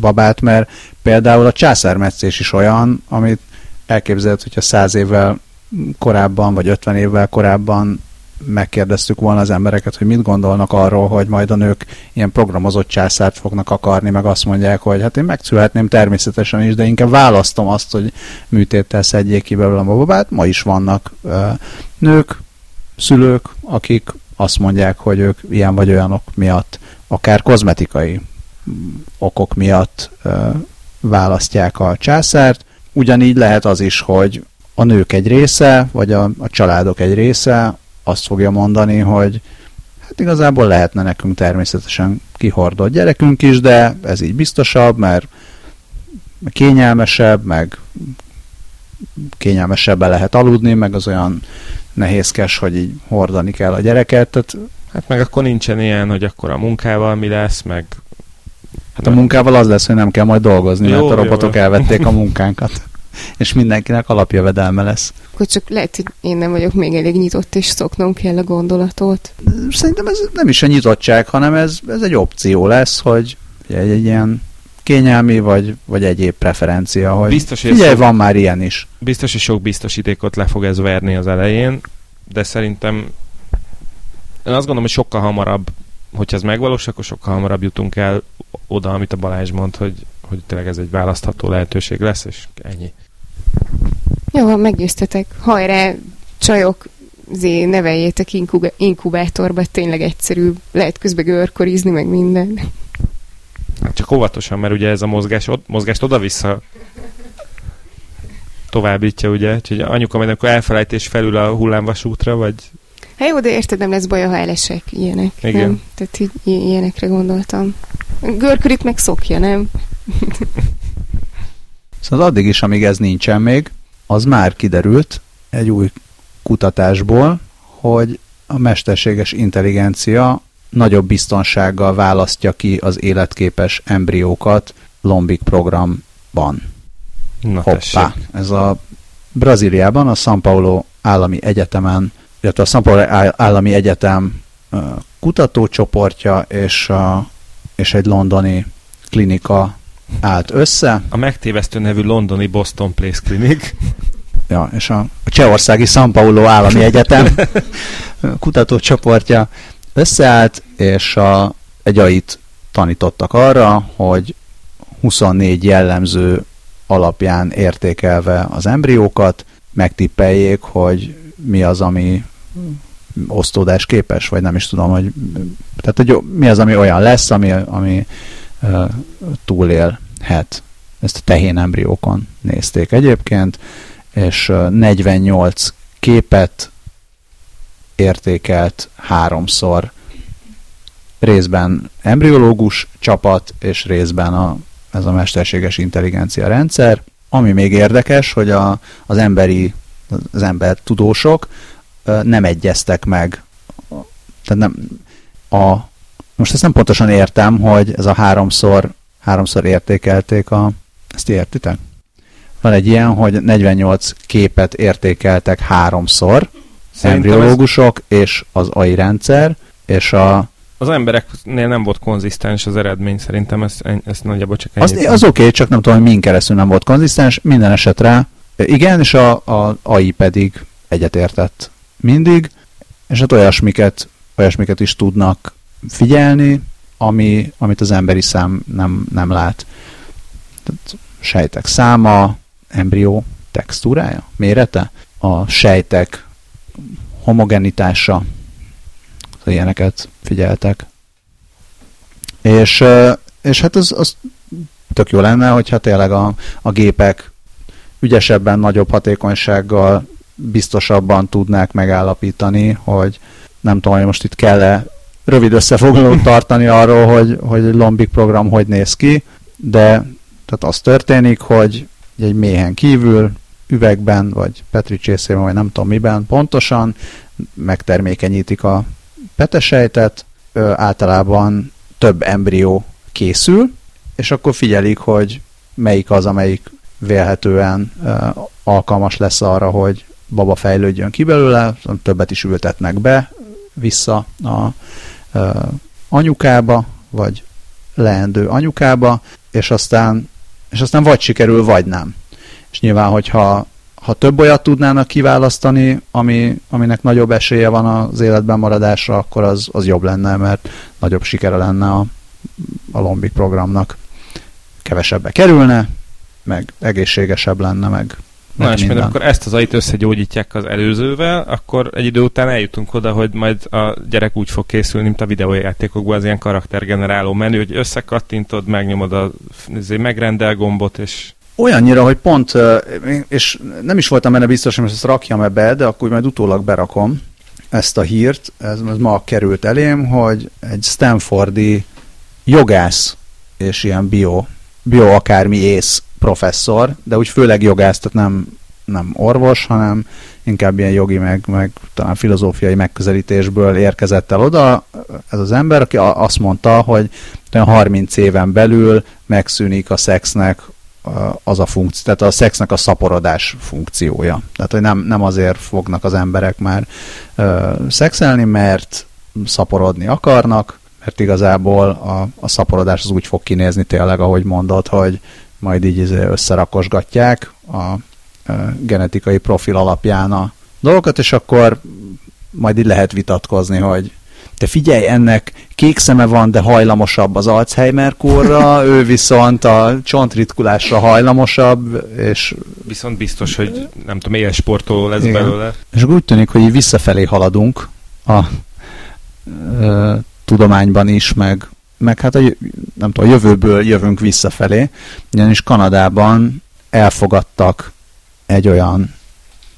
babát, mert például a császármetszés is olyan, amit elképzelhet, hogyha száz évvel korábban, vagy ötven évvel korábban megkérdeztük volna az embereket, hogy mit gondolnak arról, hogy majd a nők ilyen programozott császárt fognak akarni, meg azt mondják, hogy hát én megszülhetném természetesen is, de inkább választom azt, hogy műtéttel szedjék ki belőlem a babát. Ma is vannak nők, szülők, akik azt mondják, hogy ők ilyen vagy olyanok miatt, akár kozmetikai okok miatt választják a császárt. Ugyanígy lehet az is, hogy a nők egy része, vagy a, a családok egy része azt fogja mondani, hogy hát igazából lehetne nekünk természetesen kihordott gyerekünk is, de ez így biztosabb, mert kényelmesebb, meg kényelmesebben lehet aludni, meg az olyan nehézkes, hogy így hordani kell a gyereket. Tehát Hát meg akkor nincsen ilyen, hogy akkor a munkával mi lesz, meg... Hát a munkával az lesz, hogy nem kell majd dolgozni, jó, mert a robotok jó. elvették a munkánkat és mindenkinek alapjövedelme lesz. Akkor csak lehet, hogy én nem vagyok még elég nyitott, és szoknom kell a gondolatot. Szerintem ez nem is a nyitottság, hanem ez, ez egy opció lesz, hogy egy, egy ilyen kényelmi, vagy, vagy egyéb preferencia, hogy biztos, hogy figyelj, sok, van már ilyen is. Biztos, hogy sok biztosítékot le fog ez verni az elején, de szerintem én azt gondolom, hogy sokkal hamarabb, hogyha ez megvalósul, akkor sokkal hamarabb jutunk el oda, amit a Balázs mond, hogy, hogy tényleg ez egy választható lehetőség lesz, és ennyi. Jó, meggyőztetek. Hajrá, csajok, zé, neveljétek inkub- inkubátorba, tényleg egyszerű. Lehet közben görkorizni, meg minden. Hát csak óvatosan, mert ugye ez a mozgás, mozgást oda-vissza továbbítja, ugye? Úgyhogy anyuka majd akkor elfelejtés felül a hullámvasútra, vagy... Hát jó, de érted, nem lesz baj, ha elesek ilyenek. Igen. Nem? Tehát így, ilyenekre gondoltam. Görkörit meg szokja, nem? Szóval addig is, amíg ez nincsen még, az már kiderült egy új kutatásból, hogy a mesterséges intelligencia nagyobb biztonsággal választja ki az életképes embriókat Lombik programban. Na Hoppá! Tessék. Ez a Brazíliában, a São Paulo állami egyetemen, illetve a São Paulo állami egyetem kutatócsoportja és, a, és egy londoni klinika állt össze. A megtévesztő nevű londoni Boston Place Clinic. Ja, és a, a Csehországi San Paulo Állami Egyetem kutatócsoportja összeállt, és a, egy ait tanítottak arra, hogy 24 jellemző alapján értékelve az embriókat, megtippeljék, hogy mi az, ami osztódás képes, vagy nem is tudom, hogy, tehát, hogy mi az, ami olyan lesz, ami, ami túlélhet. Ezt a tehén embriókon nézték egyébként, és 48 képet értékelt háromszor részben embriológus csapat, és részben a, ez a mesterséges intelligencia rendszer. Ami még érdekes, hogy a, az emberi, az ember tudósok nem egyeztek meg, tehát nem, a most ezt nem pontosan értem, hogy ez a háromszor, háromszor értékelték a... Ezt értitek? Van egy ilyen, hogy 48 képet értékeltek háromszor. Szerintem embriológusok és az AI rendszer, és a az embereknél nem volt konzisztens az eredmény, szerintem ez, ez nagyjából csak ennyi. Az, az oké, okay, csak nem tudom, hogy min keresztül nem volt konzisztens, minden esetre igen, és a, a AI pedig egyetértett mindig, és hát olyasmiket, olyasmiket is tudnak figyelni, ami, amit az emberi szám nem, nem lát. Tehát sejtek száma, embrió textúrája, mérete, a sejtek homogenitása, ilyeneket figyeltek. És, és hát az, az tök jó lenne, hogyha tényleg a, a gépek ügyesebben, nagyobb hatékonysággal biztosabban tudnák megállapítani, hogy nem tudom, hogy most itt kell-e rövid összefoglalót tartani arról, hogy, hogy egy lombik program hogy néz ki, de tehát az történik, hogy egy méhen kívül, üvegben, vagy Petri csészében, vagy nem tudom miben pontosan, megtermékenyítik a petesejtet, általában több embrió készül, és akkor figyelik, hogy melyik az, amelyik vélhetően alkalmas lesz arra, hogy baba fejlődjön ki belőle, többet is ültetnek be vissza a anyukába, vagy leendő anyukába, és aztán, és aztán vagy sikerül, vagy nem. És nyilván, hogyha ha több olyat tudnának kiválasztani, ami, aminek nagyobb esélye van az életben maradásra, akkor az, az jobb lenne, mert nagyobb sikere lenne a, a Lombik programnak. Kevesebbe kerülne, meg egészségesebb lenne, meg Na és mert akkor ezt az ait összegyógyítják az előzővel, akkor egy idő után eljutunk oda, hogy majd a gyerek úgy fog készülni, mint a videójátékokban az ilyen karaktergeneráló menü, hogy összekattintod, megnyomod a megrendel gombot, és Olyannyira, hogy pont, és nem is voltam benne biztos, hogy ezt rakjam ebbe, de akkor majd utólag berakom ezt a hírt, ez, ez ma került elém, hogy egy Stanfordi jogász és ilyen bio, bio akármi ész professzor, de úgy főleg jogász, tehát nem, nem orvos, hanem inkább ilyen jogi, meg, meg talán filozófiai megközelítésből érkezett el oda ez az ember, aki azt mondta, hogy 30 éven belül megszűnik a szexnek az a funkció, tehát a szexnek a szaporodás funkciója. Tehát, hogy nem, nem azért fognak az emberek már ö, szexelni, mert szaporodni akarnak, mert igazából a, a szaporodás az úgy fog kinézni tényleg, ahogy mondod, hogy majd így izé összerakosgatják a ö, genetikai profil alapján a dolgokat, és akkor majd így lehet vitatkozni, hogy te figyelj, ennek kék szeme van, de hajlamosabb az Alzheimer kórra, ő viszont a csontritkulásra hajlamosabb, és... Viszont biztos, hogy nem tudom, élsportoló lesz Igen. belőle. És úgy tűnik, hogy így visszafelé haladunk a ö, tudományban is, meg, meg hát a, nem tudom, a jövőből jövünk visszafelé, ugyanis Kanadában elfogadtak egy olyan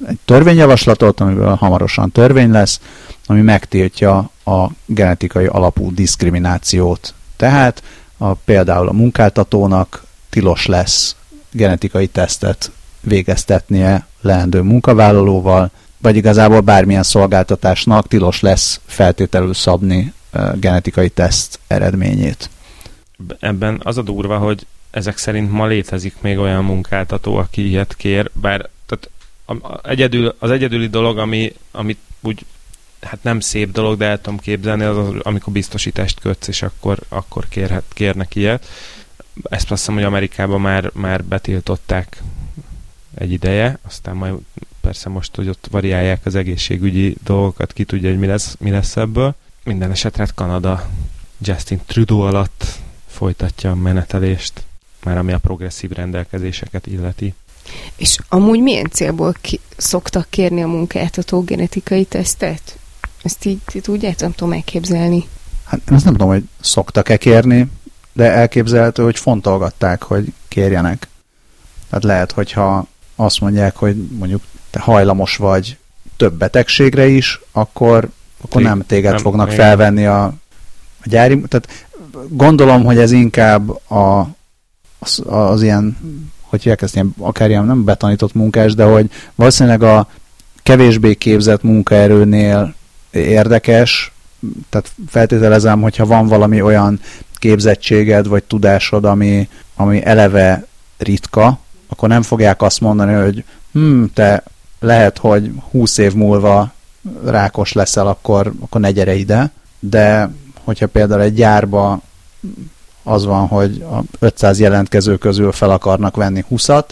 egy törvényjavaslatot, amiből hamarosan törvény lesz, ami megtiltja a genetikai alapú diszkriminációt. Tehát a, például a munkáltatónak tilos lesz genetikai tesztet végeztetnie leendő munkavállalóval, vagy igazából bármilyen szolgáltatásnak tilos lesz feltételül szabni genetikai teszt eredményét. Ebben az a durva, hogy ezek szerint ma létezik még olyan munkáltató, aki ilyet kér, bár tehát egyedül, az egyedüli dolog, ami, amit úgy hát nem szép dolog, de el tudom képzelni, az, az amikor biztosítást kötsz, és akkor, akkor kérhet, kérnek ilyet. Ezt azt hiszem, hogy Amerikában már, már betiltották egy ideje, aztán majd persze most, hogy ott variálják az egészségügyi dolgokat, ki tudja, hogy mi lesz, mi lesz ebből. Minden esetre Kanada Justin Trudeau alatt folytatja a menetelést, már ami a progresszív rendelkezéseket illeti. És amúgy milyen célból ki- szoktak kérni a munkáltató genetikai tesztet? Ezt így, így tudjátok, nem tudom elképzelni. Hát én azt nem tudom, hogy szoktak-e kérni, de elképzelhető, hogy fontolgatták, hogy kérjenek. Tehát lehet, hogyha azt mondják, hogy mondjuk te hajlamos vagy több betegségre is, akkor, akkor nem téged nem, fognak igen. felvenni a, a gyári... Tehát gondolom, hogy ez inkább a, az, az ilyen, hogy hívják ezt ilyen, akár ilyen nem betanított munkás, de hogy valószínűleg a kevésbé képzett munkaerőnél érdekes, tehát feltételezem, hogyha van valami olyan képzettséged vagy tudásod, ami, ami eleve ritka, akkor nem fogják azt mondani, hogy hm, te lehet, hogy 20 év múlva rákos leszel, akkor, akkor ne gyere ide, de hogyha például egy gyárba az van, hogy a 500 jelentkező közül fel akarnak venni 20-at,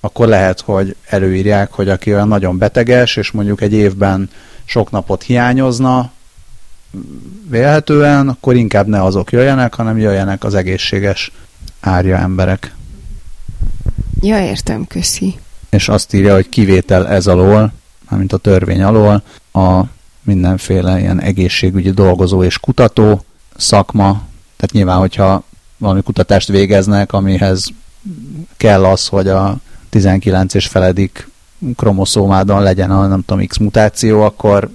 akkor lehet, hogy előírják, hogy aki olyan nagyon beteges, és mondjuk egy évben sok napot hiányozna, vélhetően, akkor inkább ne azok jöjjenek, hanem jöjjenek az egészséges árja emberek. Ja, értem, köszi. És azt írja, hogy kivétel ez alól, mármint a törvény alól, a mindenféle ilyen egészségügyi dolgozó és kutató szakma. Tehát nyilván, hogyha valami kutatást végeznek, amihez kell az, hogy a 19 és feledik kromoszómádon legyen a nem tudom X mutáció, akkor,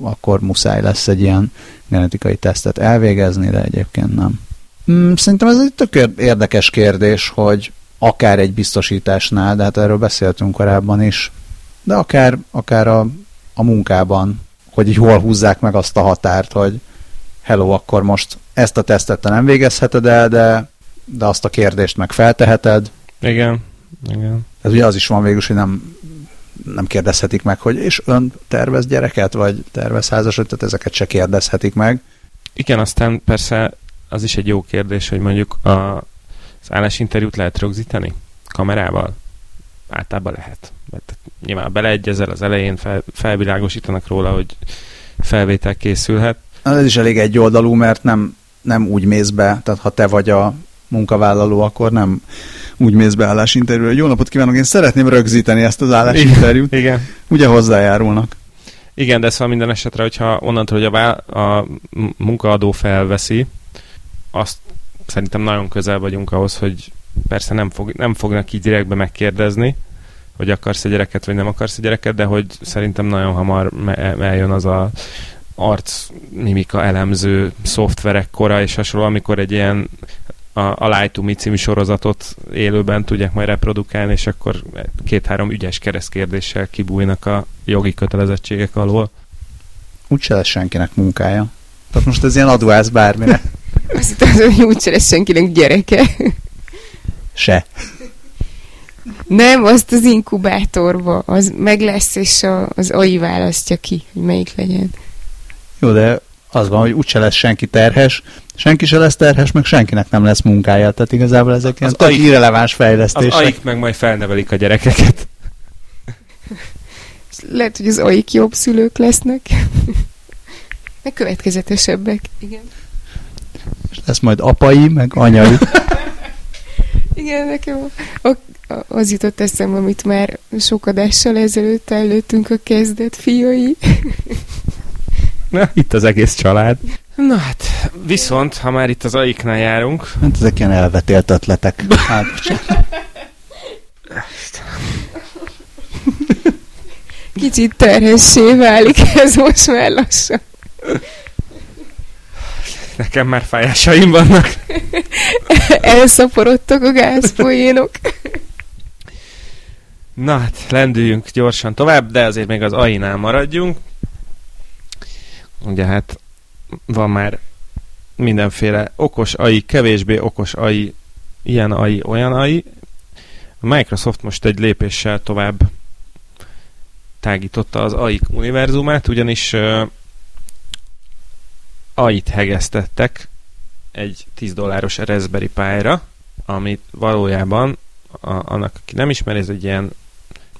akkor muszáj lesz egy ilyen genetikai tesztet elvégezni, de egyébként nem. Hmm, szerintem ez egy tök érdekes kérdés, hogy akár egy biztosításnál, de hát erről beszéltünk korábban is, de akár, akár a, a munkában, hogy így hol húzzák meg azt a határt, hogy hello, akkor most ezt a tesztet te nem végezheted el, de, de azt a kérdést meg felteheted. Igen, igen. Ez ugye az is van végül, hogy nem, nem kérdezhetik meg, hogy és ön tervez gyereket, vagy tervez házasot, tehát ezeket se kérdezhetik meg. Igen, aztán persze az is egy jó kérdés, hogy mondjuk a, az állásinterjút lehet rögzíteni kamerával? Általában lehet. Mert nyilván beleegyezel az elején, fel, felvilágosítanak róla, hogy felvétel készülhet. Ez is elég egyoldalú, mert nem, nem úgy mész be, tehát ha te vagy a munkavállaló, akkor nem úgy mész be állásinterjúra. Jó napot kívánok, én szeretném rögzíteni ezt az állásinterjút. Igen. Ugye hozzájárulnak. Igen, de szóval minden esetre, hogyha onnantól, hogy a, vá- a munkaadó felveszi, azt szerintem nagyon közel vagyunk ahhoz, hogy persze nem, fog, nem fognak így direktbe megkérdezni, hogy akarsz egy gyereket, vagy nem akarsz egy gyereket, de hogy szerintem nagyon hamar eljön az a arc mimika elemző szoftverek kora és hasonló, amikor egy ilyen a, a Lie to Me című sorozatot élőben tudják majd reprodukálni, és akkor két-három ügyes keresztkérdéssel kibújnak a jogi kötelezettségek alól. Úgyse lesz senkinek munkája. Tehát most ez ilyen adóász bármire. Azt hittem, hogy úgyse lesz senkinek gyereke. Se. Nem, azt az inkubátorba, az meg lesz, és a, az AI választja ki, hogy melyik legyen. Jó, de az van, hogy úgyse lesz senki terhes, senki se lesz terhes, meg senkinek nem lesz munkája. Tehát igazából ezek ilyen tök irreleváns fejlesztések. Az aik meg majd felnevelik a gyerekeket. Lehet, hogy az aik jobb szülők lesznek. meg következetesebbek. Igen. És lesz majd apai, meg anyai. Igen, nekem az jutott eszembe, amit már sok adással ezelőtt előttünk a kezdet fiai. Na, itt az egész család. Na hát, viszont, ha már itt az aiknál járunk... Hát ezek ilyen elvetélt ötletek. Hát, Kicsit terhessé válik ez most már lassan. Nekem már fájásaim vannak. Elszaporodtak a gázpoénok. Na hát, lendüljünk gyorsan tovább, de azért még az AI-nál maradjunk. Ugye hát van már mindenféle okos AI, kevésbé okos AI, ilyen AI, olyan AI. A Microsoft most egy lépéssel tovább tágította az AI univerzumát, ugyanis AI-t hegesztettek egy 10 dolláros Raspberry Pi-ra, amit valójában a, annak, aki nem ismeri, ez egy ilyen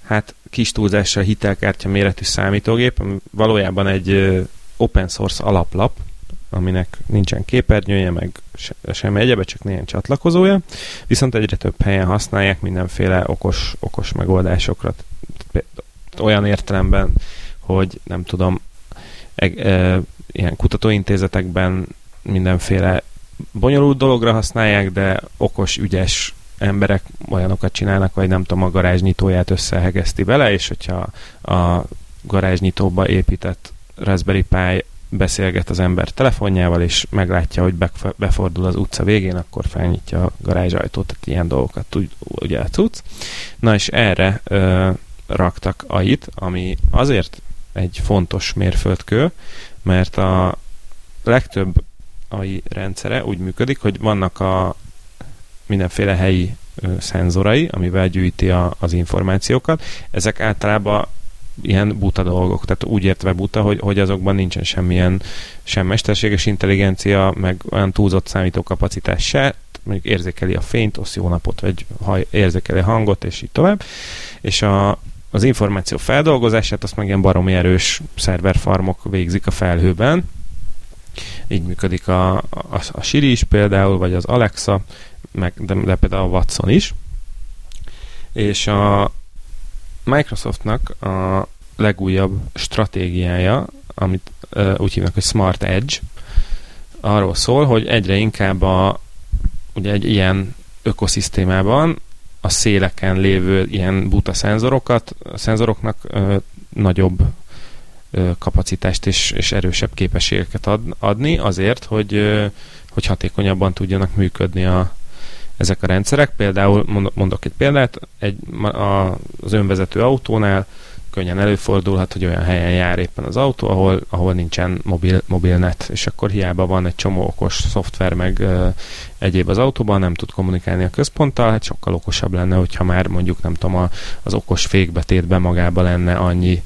hát kis túlzással hitelkártya méretű számítógép, ami valójában egy open source alaplap, aminek nincsen képernyője, meg se, semmi egyebe, csak néhány csatlakozója, viszont egyre több helyen használják mindenféle okos, okos megoldásokra. Olyan értelemben, hogy nem tudom, e, e, ilyen kutatóintézetekben mindenféle bonyolult dologra használják, de okos, ügyes emberek olyanokat csinálnak, vagy nem tudom, a garázsnyitóját összehegeszti vele, és hogyha a garázsnyitóba épített Raspberry Pi beszélget az ember telefonjával, és meglátja, hogy befordul az utca végén, akkor felnyitja a garázsajtót, tehát ilyen dolgokat tud, ugye tudsz. Na és erre ö, raktak AI-t, ami azért egy fontos mérföldkő, mert a legtöbb AI rendszere úgy működik, hogy vannak a mindenféle helyi szenzorai, amivel gyűjti a, az információkat. Ezek általában ilyen buta dolgok, tehát úgy értve buta, hogy, hogy azokban nincsen semmilyen sem mesterséges intelligencia, meg olyan túlzott számítókapacitás se, mondjuk érzékeli a fényt, osz jó napot, vagy ha érzékeli a hangot, és így tovább. És a, az információ feldolgozását azt meg ilyen baromi erős szerverfarmok végzik a felhőben. Így működik a, a, a Siri is például, vagy az Alexa, meg, de, de például a Watson is. És a Microsoftnak a legújabb stratégiája, amit uh, úgy hívnak, hogy Smart Edge, arról szól, hogy egyre inkább a, ugye egy ilyen ökoszisztémában a széleken lévő ilyen buta szenzorokat, a szenzoroknak ö, nagyobb ö, kapacitást és, és erősebb képességeket ad, adni azért, hogy, ö, hogy hatékonyabban tudjanak működni a, ezek a rendszerek. Például mondok egy példát, egy, a, az önvezető autónál könnyen előfordulhat, hogy olyan helyen jár éppen az autó, ahol, ahol nincsen mobil, mobilnet, és akkor hiába van egy csomó okos szoftver, meg ö, egyéb az autóban, nem tud kommunikálni a központtal, hát sokkal okosabb lenne, hogyha már mondjuk nem tudom, a, az okos fékbetétben magába lenne annyi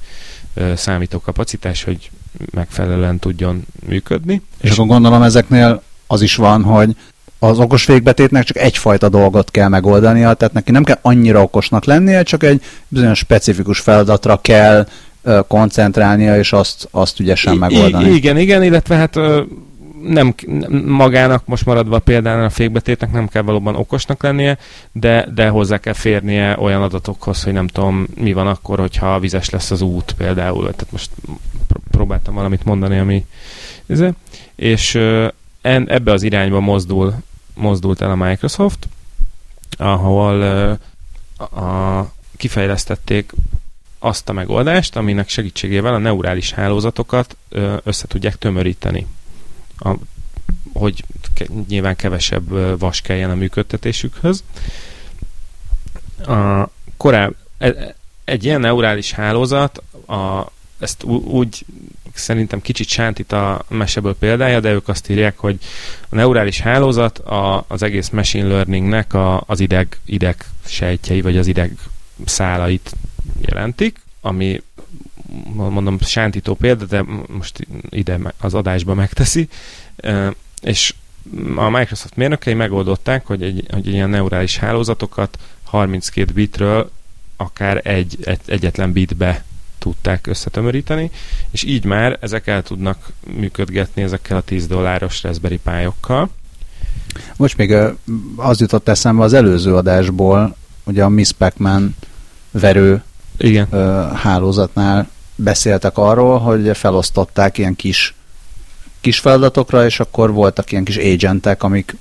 ö, számítókapacitás, hogy megfelelően tudjon működni. És, és akkor gondolom ezeknél az is van, hogy az okos végbetétnek csak egyfajta dolgot kell megoldania, tehát neki nem kell annyira okosnak lennie, csak egy bizonyos specifikus feladatra kell koncentrálnia, és azt, azt ügyesen megoldani. I- igen, igen, illetve hát nem magának, most maradva például a fékbetétnek nem kell valóban okosnak lennie, de, de hozzá kell férnie olyan adatokhoz, hogy nem tudom, mi van akkor, hogyha vizes lesz az út például. Tehát most próbáltam valamit mondani, ami és ebbe az irányba mozdul mozdult el a Microsoft, ahol a, kifejlesztették azt a megoldást, aminek segítségével a neurális hálózatokat össze tudják tömöríteni. A, hogy nyilván kevesebb vas kelljen a működtetésükhöz. A, koráb, e, egy ilyen neurális hálózat, a, ezt úgy szerintem kicsit sántít a meseből példája, de ők azt írják, hogy a neurális hálózat a, az egész machine learningnek a, az ideg, ideg sejtjei, vagy az ideg szálait jelentik, ami mondom sántító példa, de most ide az adásba megteszi, és a Microsoft mérnökei megoldották, hogy egy, hogy ilyen neurális hálózatokat 32 bitről akár egy, egy egyetlen bitbe tudták összetömöríteni, és így már ezek el tudnak működgetni ezekkel a 10 dolláros Raspberry Pi-okkal. Most még az jutott eszembe az előző adásból, ugye a Miss Pac-Man verő Igen. hálózatnál beszéltek arról, hogy felosztották ilyen kis, kis feladatokra, és akkor voltak ilyen kis agentek, amik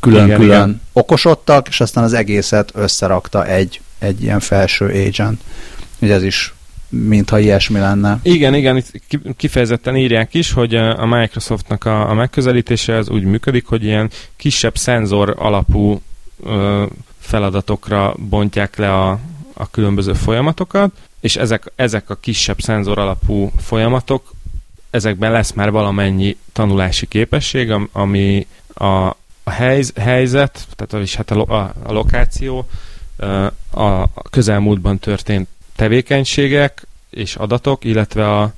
külön-külön okosodtak, és aztán az egészet összerakta egy, egy ilyen felső agent. Ugye ez is mintha ilyesmi lenne. Igen, igen, kifejezetten írják is, hogy a Microsoftnak a, a megközelítése az úgy működik, hogy ilyen kisebb szenzor alapú ö, feladatokra bontják le a, a különböző folyamatokat, és ezek, ezek a kisebb szenzor alapú folyamatok, ezekben lesz már valamennyi tanulási képesség, ami a, a helyz, helyzet, tehát is hát a, a, a lokáció, a közelmúltban történt tevékenységek és adatok, illetve a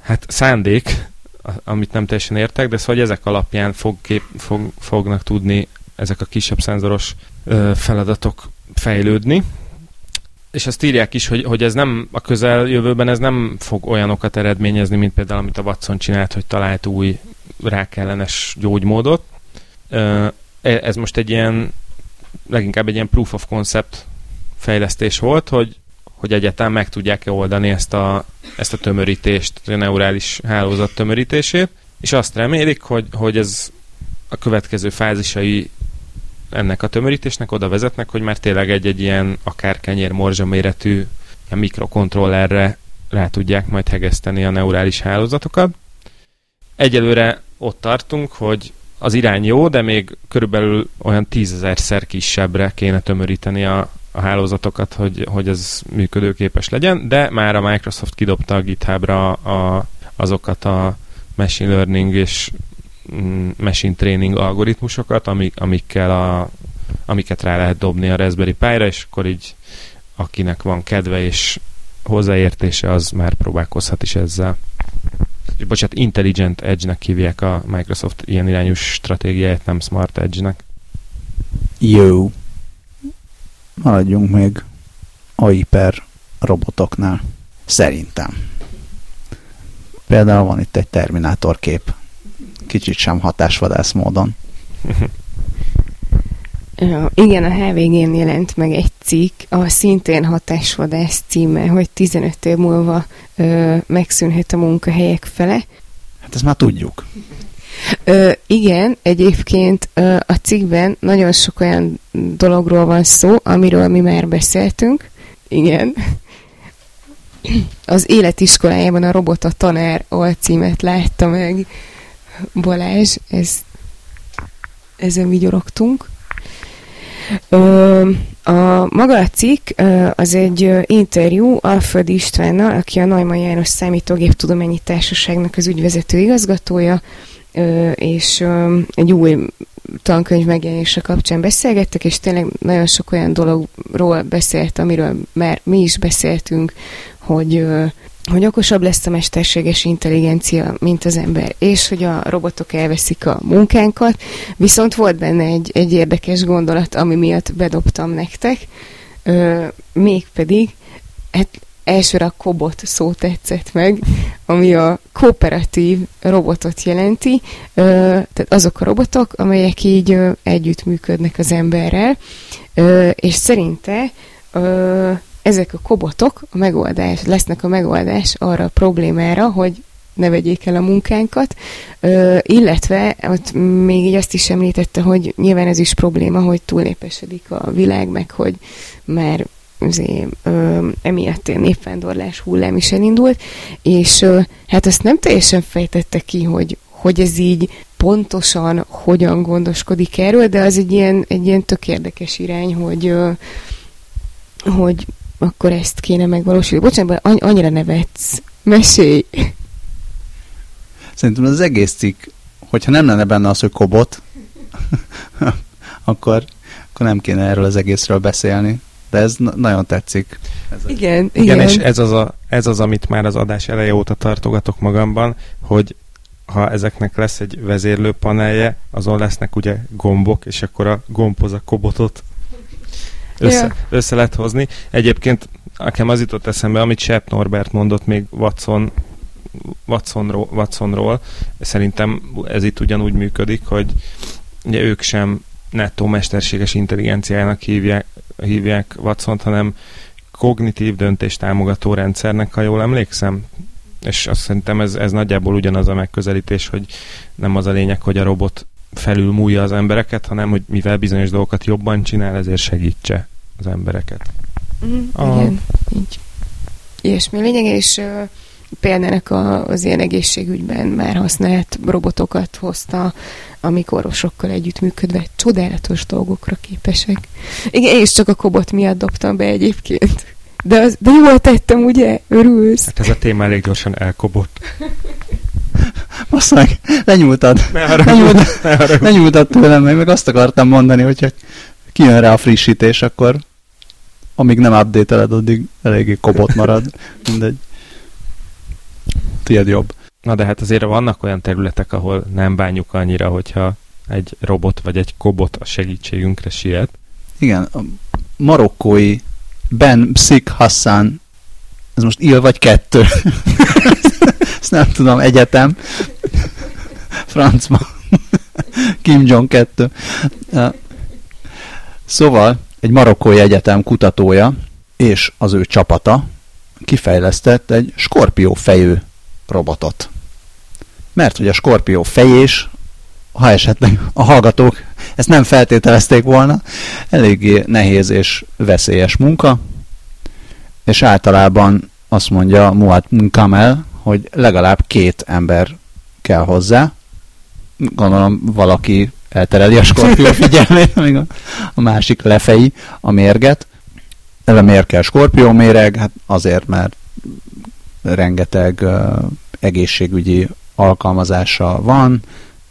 hát szándék, amit nem teljesen értek, de szóval ezek alapján fog kép, fog, fognak tudni ezek a kisebb szenzoros ö, feladatok fejlődni. És azt írják is, hogy, hogy ez nem a közeljövőben ez nem fog olyanokat eredményezni, mint például amit a Watson csinált, hogy talált új rákellenes gyógymódot. Ö, e, ez most egy ilyen leginkább egy ilyen proof of concept fejlesztés volt, hogy hogy egyáltalán meg tudják-e oldani ezt a, ezt a tömörítést, a neurális hálózat tömörítését, és azt remélik, hogy, hogy ez a következő fázisai ennek a tömörítésnek oda vezetnek, hogy már tényleg egy-egy ilyen akár kenyér morzsa méretű ilyen mikrokontrollerre rá tudják majd hegeszteni a neurális hálózatokat. Egyelőre ott tartunk, hogy az irány jó, de még körülbelül olyan tízezerszer kisebbre kéne tömöríteni a, a hálózatokat, hogy, hogy ez működőképes legyen, de már a Microsoft kidobta a GitHubra a, azokat a machine learning és mm, machine training algoritmusokat, amik, amikkel a, amiket rá lehet dobni a Raspberry Pi-ra, és akkor így akinek van kedve és hozzáértése az már próbálkozhat is ezzel. Bocsát, Intelligent Edge-nek hívják a Microsoft ilyen irányú stratégiáját, nem Smart Edge-nek. Jó. Maradjunk még a hiper robotoknál. Szerintem. Például van itt egy Terminátor kép. Kicsit sem hatásvadász módon. Igen, a HVG-n jelent meg egy cikk, a szintén hatásvadász címe, hogy 15 év múlva ö, megszűnhet a munkahelyek fele. Hát ezt már tudjuk. Ö, igen, egyébként ö, a cikkben nagyon sok olyan dologról van szó, amiről mi már beszéltünk. Igen. Az életiskolájában a robot a tanár alcímet látta meg Balázs, ez, ezen vigyorogtunk. Ö, a maga a cikk az egy interjú Alföld Istvánnal, aki a Neumann János Számítógéptudományi Társaságnak az ügyvezető igazgatója, és egy új tankönyv megjelenése kapcsán beszélgettek, és tényleg nagyon sok olyan dologról beszélt, amiről már mi is beszéltünk, hogy hogy okosabb lesz a mesterséges intelligencia, mint az ember, és hogy a robotok elveszik a munkánkat, viszont volt benne egy, egy érdekes gondolat, ami miatt bedobtam nektek, ö, mégpedig, hát elsőre a kobot szó tetszett meg, ami a kooperatív robotot jelenti, tehát azok a robotok, amelyek így együttműködnek az emberrel, és szerinte ezek a kobotok a megoldás, lesznek a megoldás arra a problémára, hogy ne vegyék el a munkánkat, ö, illetve ott még így azt is említette, hogy nyilván ez is probléma, hogy túlnépesedik a világ, meg hogy már azért, ö, emiatt népvándorlás hullám is elindult, és ö, hát azt nem teljesen fejtette ki, hogy, hogy ez így pontosan hogyan gondoskodik erről, de az egy ilyen, egy ilyen tök érdekes irány, hogy, ö, hogy akkor ezt kéne megvalósítani. Bocsánat, annyira nevetsz. Mesélj! Szerintem az egész cikk, hogyha nem lenne benne az, hogy kobot, akkor, akkor nem kéne erről az egészről beszélni. De ez na- nagyon tetszik. Ez a... igen, igen, igen, és ez az, a, ez az, amit már az adás eleje óta tartogatok magamban, hogy ha ezeknek lesz egy vezérlő panelje, azon lesznek ugye gombok, és akkor a gombhoz a kobotot össze, ja. össze lehet hozni. Egyébként nekem az jutott eszembe, amit Sepp Norbert mondott még Watson, Watsonról, Watsonról. Szerintem ez itt ugyanúgy működik, hogy ugye ők sem nettó mesterséges intelligenciának hívják, hívják Watson-t, hanem kognitív döntés támogató rendszernek, ha jól emlékszem. És azt szerintem ez, ez nagyjából ugyanaz a megközelítés, hogy nem az a lényeg, hogy a robot felülmúlja az embereket, hanem hogy mivel bizonyos dolgokat jobban csinál, ezért segítse az embereket. Mm, a... Igen, így. Ilyesmi lényeg, és uh, például a, az ilyen egészségügyben már használt robotokat hozta, amik orvosokkal együttműködve csodálatos dolgokra képesek. Igen, és csak a kobot miatt dobtam be egyébként. De, az, de jól tettem, ugye? Örülsz? Hát ez a téma elég gyorsan elkobott. Azt meg, lenyúltad. Ne lenyúltad, ne lenyúltad tőlem, meg, meg azt akartam mondani, hogyha kijön rá a frissítés, akkor amíg nem update addig eléggé kobot marad. Mindegy. Tied jobb. Na de hát azért vannak olyan területek, ahol nem bánjuk annyira, hogyha egy robot vagy egy kobot a segítségünkre siet. Igen, a marokkói Ben Sik Hassan, ez most il vagy kettő? Ezt nem tudom, egyetem. Francba. Kim Jong 2. Szóval egy marokkói egyetem kutatója és az ő csapata kifejlesztett egy skorpió fejű robotot. Mert hogy a skorpió fejés, ha esetleg a hallgatók ezt nem feltételezték volna, eléggé nehéz és veszélyes munka, és általában azt mondja Muad Kamel, hogy legalább két ember kell hozzá. Gondolom valaki eltereli a skorpió figyelmét, amíg a, a másik lefeji a mérget. Ele miért kell skorpió méreg? Hát azért, mert rengeteg egészségügyi alkalmazása van,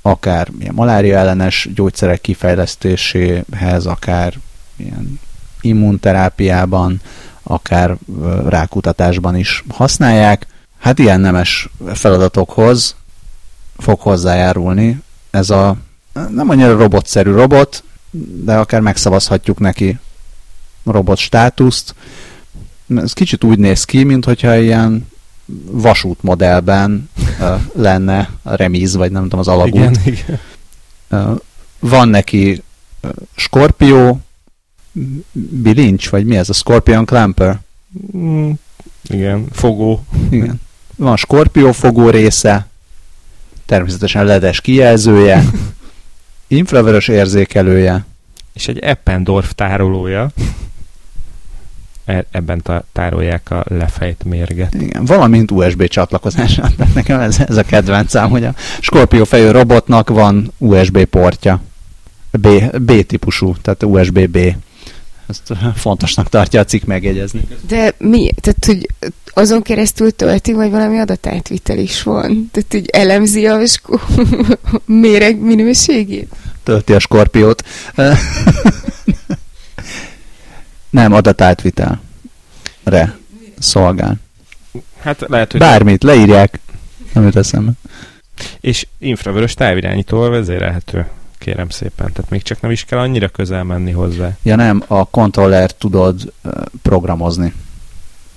akár ilyen malária ellenes gyógyszerek kifejlesztéséhez, akár ilyen immunterápiában, akár rákutatásban is használják. Hát ilyen nemes feladatokhoz fog hozzájárulni ez a nem annyira robotszerű robot, de akár megszavazhatjuk neki robot státuszt. Ez kicsit úgy néz ki, mintha ilyen vasútmodellben lenne a remíz, vagy nem tudom, az alagút. Igen, igen. Van neki Scorpio, bilincs, vagy mi ez a Scorpion Clamper? Mm, igen, fogó. Igen. Van Scorpio fogó része, természetesen ledes kijelzője, infravörös érzékelője. És egy Eppendorf tárolója. E- ebben tárolják a lefejt mérget. Igen, valamint USB csatlakozás. Tehát nekem ez, ez a kedvencem, hogy a Scorpio fejű robotnak van USB portja. B, B típusú, tehát USB-B. Ezt fontosnak tartja a cikk megjegyezni. De mi? Tehát, hogy azon keresztül tölti, vagy valami adatátvitel is van? Tehát, hogy elemzi a méreg minőségét? Tölti a skorpiót. Nem, adatátvitel. Re. Szolgál. Hát lehet, hogy... Bármit, leírják. Nem jut eszembe. És infravörös távirányítóval vezérelhető kérem szépen. Tehát még csak nem is kell annyira közel menni hozzá. Ja nem, a kontroller tudod programozni.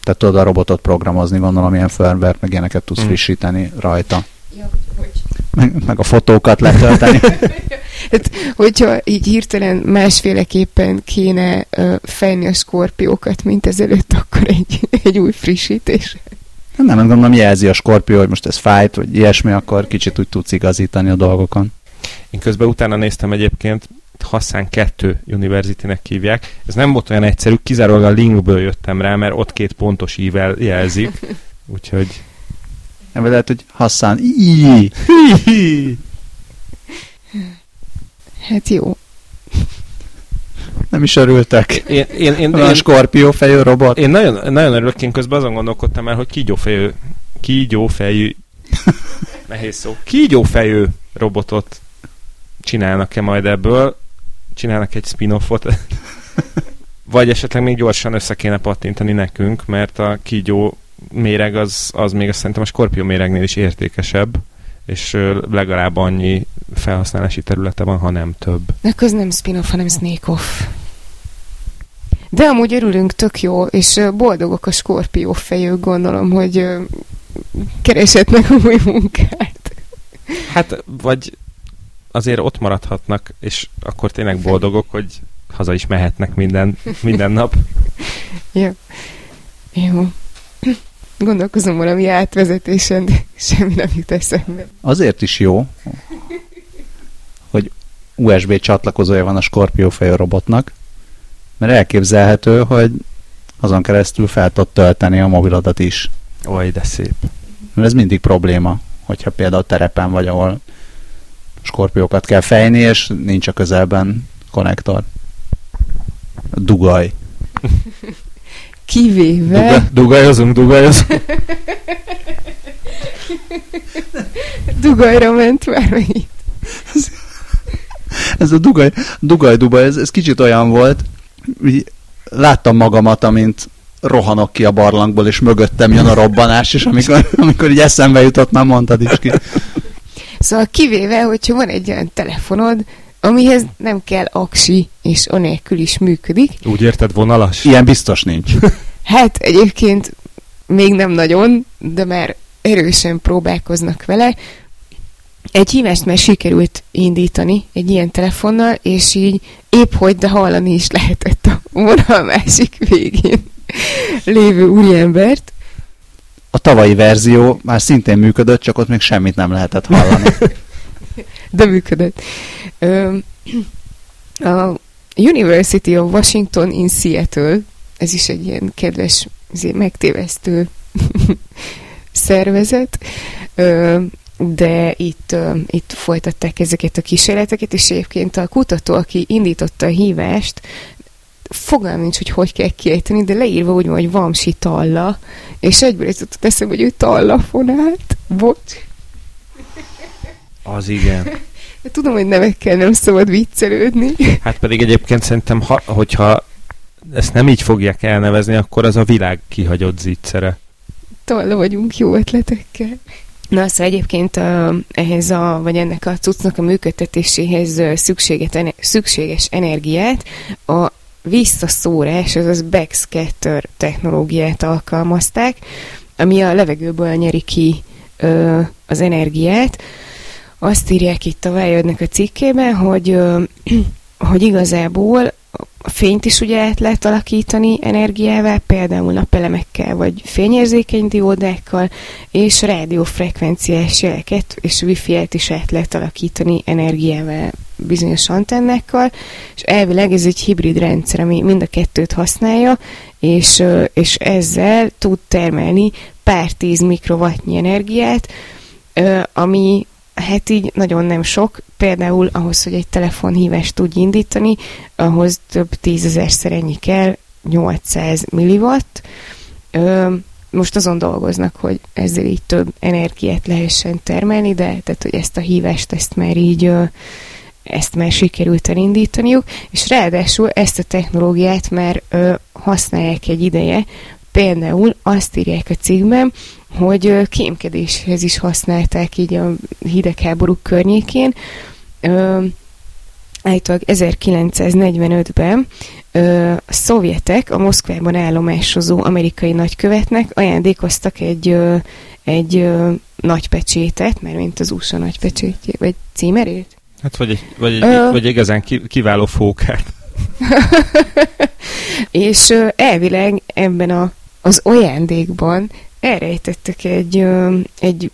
Tehát tudod a robotot programozni, gondolom ilyen firmware, meg ilyeneket tudsz mm. frissíteni rajta. Ja, hogy? Meg, meg a fotókat letölteni. hát, hogyha így hirtelen másféleképpen kéne uh, fejni a skorpiókat, mint ezelőtt, akkor egy, egy új frissítés. Nem, nem gondolom jelzi a skorpió, hogy most ez fájt, vagy ilyesmi, akkor kicsit úgy tudsz igazítani a dolgokon. Én közben utána néztem egyébként, Hassan 2 University-nek hívják. Ez nem volt olyan egyszerű, kizárólag a linkből jöttem rá, mert ott két pontos ível jelzik. Úgyhogy... Nem lehet, hogy Hassan Hát jó. Nem is örültek. Én, én, én, a skorpió fejű robot. Én nagyon, nagyon örülök, én közben azon gondolkodtam el, hogy kígyófejű, kígyófejű, nehéz szó, kígyófejű robotot csinálnak-e majd ebből, csinálnak egy spin-offot, vagy esetleg még gyorsan össze kéne pattintani nekünk, mert a kígyó méreg az, az még azt szerintem a Scorpio méregnél is értékesebb, és legalább annyi felhasználási területe van, ha nem több. De ez nem spin-off, hanem snake-off. De amúgy örülünk, tök jó, és boldogok a Scorpio fejők, gondolom, hogy keresetnek új munkát. Hát, vagy azért ott maradhatnak, és akkor tényleg boldogok, hogy haza is mehetnek minden, minden nap. Jó. Jó. Gondolkozom valami átvezetésen, de semmi nem jut eszembe. Azért is jó, hogy USB csatlakozója van a Scorpio fejű robotnak, mert elképzelhető, hogy azon keresztül fel tud tölteni a mobilodat is. Oj, de szép. Mert ez mindig probléma, hogyha például terepen vagy, ahol skorpiókat kell fejni, és nincs a közelben konnektor. Dugaj. Kivéve... Duga, dugajozunk, dugajozunk. Dugajra ment már megint. Ez, ez a dugaj, dugaj, dugaj, ez, ez kicsit olyan volt, így láttam magamat, amint rohanok ki a barlangból, és mögöttem jön a robbanás, és amikor, amikor így eszembe jutott, már mondtad is ki. Szóval kivéve, hogyha van egy olyan telefonod, amihez nem kell aksi, és anélkül is működik. Úgy érted, vonalas? Ilyen biztos nincs. hát egyébként még nem nagyon, de már erősen próbálkoznak vele. Egy hívást már sikerült indítani egy ilyen telefonnal, és így épp hogy, de hallani is lehetett a vonal másik végén lévő úriembert. A tavalyi verzió már szintén működött, csak ott még semmit nem lehetett hallani. De működött. a University of Washington in Seattle, ez is egy ilyen kedves, megtévesztő szervezet, de itt, itt folytatták ezeket a kísérleteket, és egyébként a kutató, aki indította a hívást, fogalm nincs, hogy hogy kell kiejteni, de leírva úgy van, hogy Vamsi Talla, és egyből jutott eszembe, hogy ő tallafonált. Bocs. Az igen. Tudom, hogy nevekkel nem szabad viccelődni. Hát pedig egyébként szerintem, ha, hogyha ezt nem így fogják elnevezni, akkor az a világ kihagyott zicsere. Tolla vagyunk jó ötletekkel. Na, szóval egyébként uh, ehhez a, vagy ennek a cuccnak a működtetéséhez szükséget, szükséges energiát a visszaszórás, azaz backscatter technológiát alkalmazták, ami a levegőből nyeri ki ö, az energiát. Azt írják itt a Wirednek a cikkében, hogy, hogy igazából a fényt is ugye át lehet alakítani energiával, például napelemekkel, vagy fényérzékeny diódákkal, és rádiófrekvenciás jeleket és wifi-et is át lehet alakítani energiával bizonyos antennákkal, és elvileg ez egy hibrid rendszer, ami mind a kettőt használja, és, és ezzel tud termelni pár tíz mikrowattnyi energiát, ami hát így nagyon nem sok, például ahhoz, hogy egy telefonhívást tudj indítani, ahhoz több tízezerszer ennyi kell, 800 milliwatt. Most azon dolgoznak, hogy ezzel így több energiát lehessen termelni, de tehát, hogy ezt a hívást, ezt már így ezt már sikerült elindítaniuk, és ráadásul ezt a technológiát már ö, használják egy ideje, például azt írják a cikkben, hogy kémkedéshez is használták így a hidegháború környékén. Állítólag 1945-ben ö, a szovjetek a Moszkvában állomásozó amerikai nagykövetnek ajándékoztak egy, egy nagypecsétet, mert mint az USA nagypecsétje, vagy címerét? Hát vagy egy, vagy egy, Ö... vagy igazán kiváló fókát. és elvileg ebben a, az ajándékban elrejtettek egy, ö, egy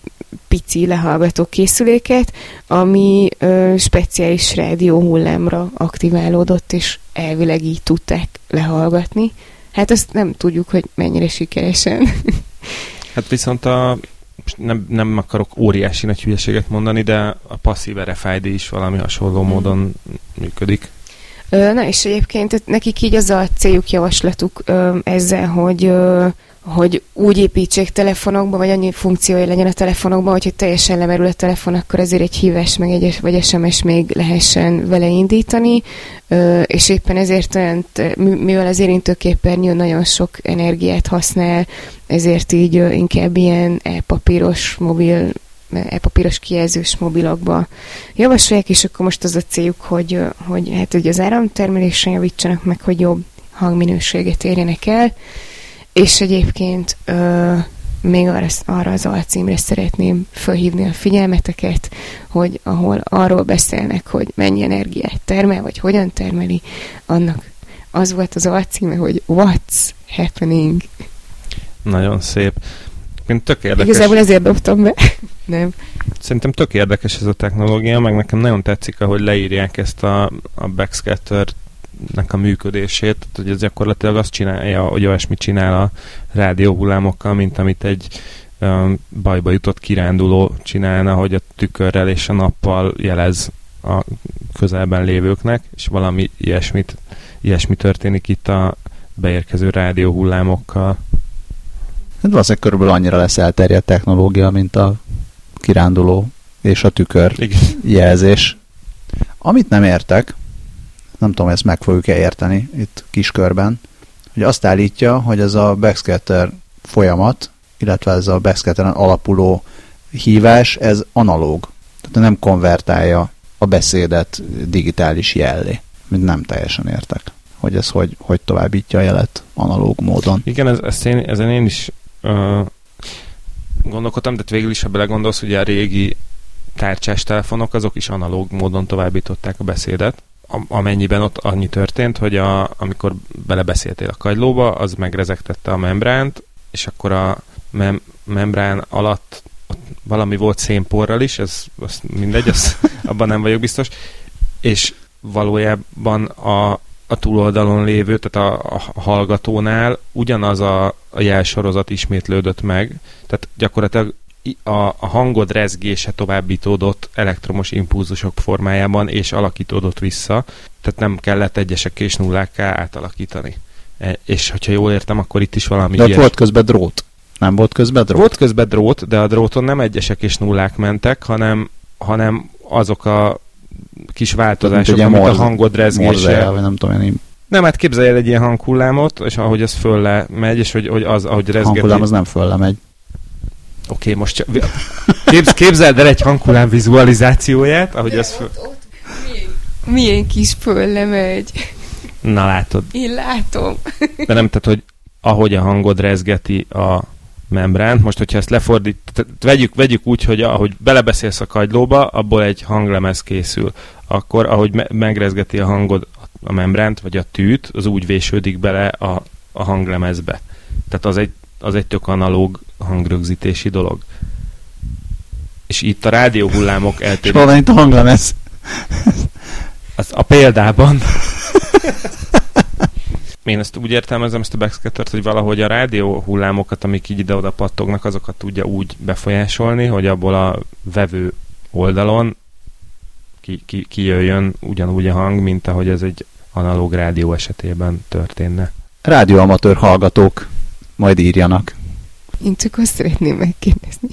pici lehallgató készüléket, ami ö, speciális rádió hullámra aktiválódott, és elvileg így tudták lehallgatni. Hát azt nem tudjuk, hogy mennyire sikeresen. hát viszont a nem, nem akarok óriási nagy hülyeséget mondani, de a passzív RFID is valami hasonló módon működik. Na és egyébként nekik így az a céljuk, javaslatuk ezzel, hogy hogy úgy építsék telefonokba, vagy annyi funkciója legyen a telefonokban, hogyha teljesen lemerül a telefon, akkor azért egy hívás meg egy, vagy SMS még lehessen vele indítani, és éppen ezért olyan, mivel az érintőképernyő nagyon sok energiát használ, ezért így inkább ilyen e-papíros mobil e-papíros kijelzős mobilokba javasolják, és akkor most az a céljuk, hogy, hogy hát hogy az áramtermelésen javítsanak meg, hogy jobb hangminőséget érjenek el, és egyébként ö, még arra, arra az alcímre szeretném felhívni a figyelmeteket, hogy ahol arról beszélnek, hogy mennyi energiát termel, vagy hogyan termeli, annak az volt az alcíme, hogy What's Happening. Nagyon szép. Én tök érdekes. Igazából ezért dobtam be. Nem. Szerintem tök érdekes ez a technológia, meg nekem nagyon tetszik, ahogy leírják ezt a, a backscatter nek a működését, hogy ez gyakorlatilag azt csinálja, hogy olyasmit csinál a rádióhullámokkal, mint amit egy um, bajba jutott kiránduló csinálna, hogy a tükörrel és a nappal jelez a közelben lévőknek, és valami ilyesmit, ilyesmi történik itt a beérkező rádióhullámokkal. Hát valószínűleg körülbelül annyira lesz elterjedt technológia, mint a kiránduló és a tükör Igen. jelzés. Amit nem értek, nem tudom, ezt meg fogjuk-e érteni itt kiskörben, hogy azt állítja, hogy ez a backscatter folyamat, illetve ez a backscatteren alapuló hívás, ez analóg. Tehát nem konvertálja a beszédet digitális jellé. Mint nem teljesen értek, hogy ez hogy, hogy továbbítja a jelet analóg módon. Igen, ez, ezt én, ezen én is uh, gondolkodtam, de végül is, ha belegondolsz, hogy a régi tárcsás telefonok, azok is analóg módon továbbították a beszédet. Amennyiben ott annyi történt, hogy a, amikor belebeszéltél a kagylóba, az megrezegtette a membránt, és akkor a mem- membrán alatt valami volt szénporral is, ez az mindegy, az, abban nem vagyok biztos, és valójában a, a túloldalon lévő, tehát a, a hallgatónál ugyanaz a, a jelsorozat ismétlődött meg, tehát gyakorlatilag a, a hangod rezgése továbbítódott elektromos impulzusok formájában, és alakítódott vissza, tehát nem kellett egyesek és nullákká átalakítani. E, és hogyha jól értem, akkor itt is valami De ott volt közben drót. Nem volt közben drót? Volt közben drót, de a dróton nem egyesek és nullák mentek, hanem, hanem azok a kis változások, amit morz, a hangod rezgése... nem tudom én, Nem, hát képzelj el egy ilyen hanghullámot, és ahogy az fölle megy, és hogy, hogy az, ahogy rezgeti... Hanghullám az nem fölle megy. Oké, okay, most csak... Képz, képzeld el egy hanghullám vizualizációját, ahogy az föl... Milyen, milyen kis fölle megy. Na látod. Én látom. De nem, tehát, hogy ahogy a hangod rezgeti a membránt, most hogyha ezt lefordít, vegyük, vegyük úgy, hogy ahogy belebeszélsz a kagylóba, abból egy hanglemez készül. Akkor, ahogy me- megrezgeti a hangod a membránt, vagy a tűt, az úgy vésődik bele a, a hanglemezbe. Tehát az egy, az egy tök analóg hangrögzítési dolog. És itt a rádióhullámok És eltérnek. hol van itt a hanglemez? Az a példában. Én ezt úgy értelmezem, ezt a backscattert, hogy valahogy a rádió hullámokat, amik így ide-oda pattognak, azokat tudja úgy befolyásolni, hogy abból a vevő oldalon ki, ki, kijöjjön ugyanúgy a hang, mint ahogy ez egy analóg rádió esetében történne. Rádióamatőr hallgatók majd írjanak. Én csak azt szeretném megkérdezni,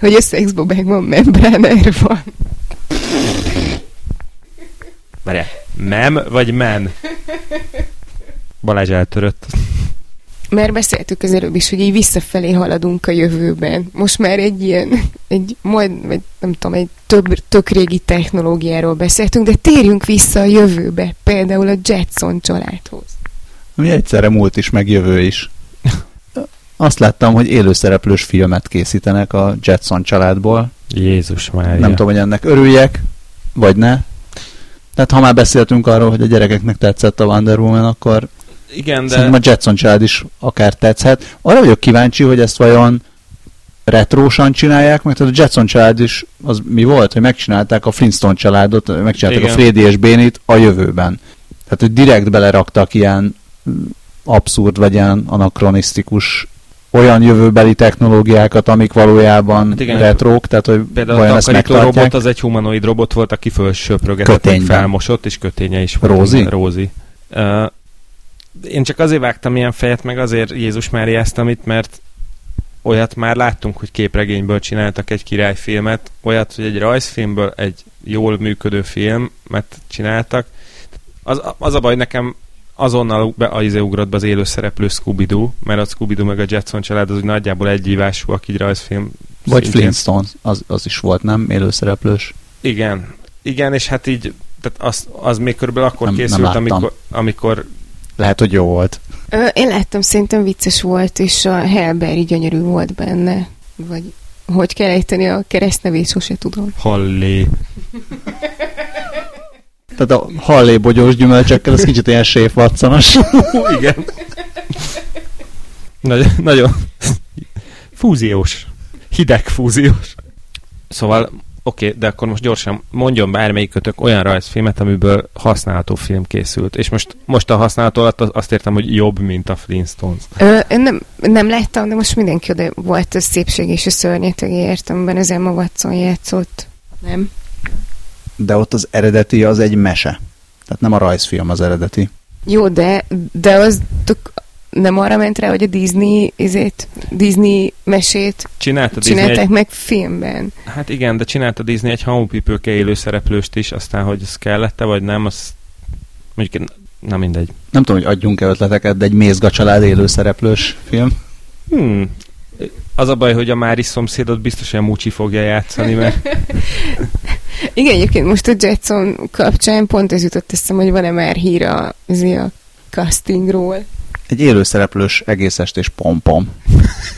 hogy a szexbobákban membráner van. Várjál, mem vagy men? Balázs eltörött. Mert beszéltük az előbb is, hogy így visszafelé haladunk a jövőben. Most már egy ilyen, egy majd, vagy nem tudom, egy több, tök régi technológiáról beszéltünk, de térjünk vissza a jövőbe, például a Jetson családhoz. Ami egyszerre múlt is, meg jövő is. Azt láttam, hogy élőszereplős filmet készítenek a Jetson családból. Jézus már. Nem tudom, hogy ennek örüljek, vagy ne. Tehát ha már beszéltünk arról, hogy a gyerekeknek tetszett a Wonder Woman, akkor Igen, de... szerintem a Jetson család is akár tetszhet. Arra vagyok kíváncsi, hogy ezt vajon retrósan csinálják, meg tehát a Jetson család is, az mi volt, hogy megcsinálták a Flintstone családot, megcsinálták Igen. a Freddy és Bénit a jövőben. Tehát, hogy direkt beleraktak ilyen abszurd, vagy ilyen anakronisztikus olyan jövőbeli technológiákat, amik valójában Hát igen, retrók, tehát hogy Például vajon a ezt takarító robot az egy humanoid robot volt, aki fölsöprögetett, felmosott, és köténye is volt. Rózi? Rózi. Uh, én csak azért vágtam ilyen fejet, meg azért Jézus Máriáztam itt, mert olyat már láttunk, hogy képregényből csináltak egy királyfilmet, olyat, hogy egy rajzfilmből egy jól működő filmet csináltak. Az, az a baj, nekem azonnal be, az ugrott be az élő szereplő Scooby-Doo, mert a Scooby-Doo meg a Jetson család az úgy nagyjából egy ívásúak így rajzfilm. Vagy szintjén. Flintstones, az, az is volt, nem? Élőszereplős. Igen, igen, és hát így, tehát az, az még körülbelül akkor Nem- nem készült, láttam. amikor, amikor Lehet, hogy jó volt. Ö, Én láttam, szerintem vicces volt, és a Helberry gyönyörű volt benne. Vagy hogy kell ejteni a keresztnevét, sose tudom. Hallé. Tehát a hallébogyós gyümölcsökkel az kicsit ilyen séfvatszanos. igen. Nagyon, nagyon fúziós. Hideg fúziós. Szóval, oké, de akkor most gyorsan mondjon bármelyikötök olyan rajzfilmet, amiből használható film készült. És most, most a használható alatt az- azt értem, hogy jobb, mint a Flintstones. Ö, én nem, nem láttam, de most mindenki oda volt a szépség és a szörnyeteg értemben, az Emma Watson játszott. Nem? De ott az eredeti az egy mese. Tehát nem a rajzfilm az eredeti. Jó, de, de az tök, nem arra ment rá, hogy a Disney, izét, Disney mesét Csinálta Disney csinálták egy, meg filmben. Hát igen, de csinálta Disney egy hamupipőke élő szereplőst is, aztán, hogy ez kellette, vagy nem, az mondjuk, na mindegy. Nem tudom, hogy adjunk-e ötleteket, de egy Mézga család élőszereplős film. Hmm. Az a baj, hogy a Mári szomszédot biztosan Mucsi fogja játszani, mert Igen, egyébként most a Jetson kapcsán pont ez jutott eszem, hogy van-e már hír a, a castingról. Egy élőszereplős egész estés pompom.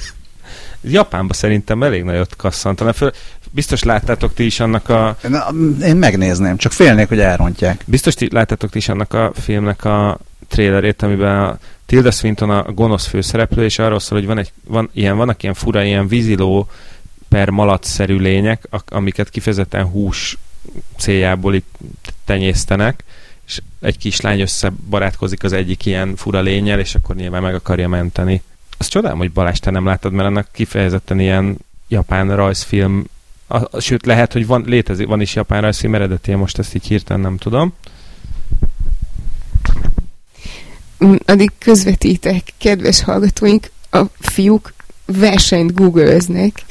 Japánban szerintem elég nagyot kasszantaná. Föl, biztos láttátok ti is annak a Na, én megnézném, csak félnék, hogy elrontják. biztos ti láttátok ti is annak a filmnek a trailerét, amiben a Tilda Swinton a gonosz főszereplő, és arról szól, hogy van egy, van, ilyen, vannak ilyen fura, ilyen víziló per malacszerű lények, amiket kifejezetten hús céljából itt tenyésztenek, és egy kislány összebarátkozik az egyik ilyen fura lényel, és akkor nyilván meg akarja menteni. Azt csodálom, hogy Balázs, te nem láttad, mert ennek kifejezetten ilyen japán rajzfilm, a, a, sőt lehet, hogy van, létezik, van is japán rajzfilm eredeti, most ezt így hirtelen nem tudom. Mm, Addig közvetítek, kedves hallgatóink, a fiúk versenyt googlöznek.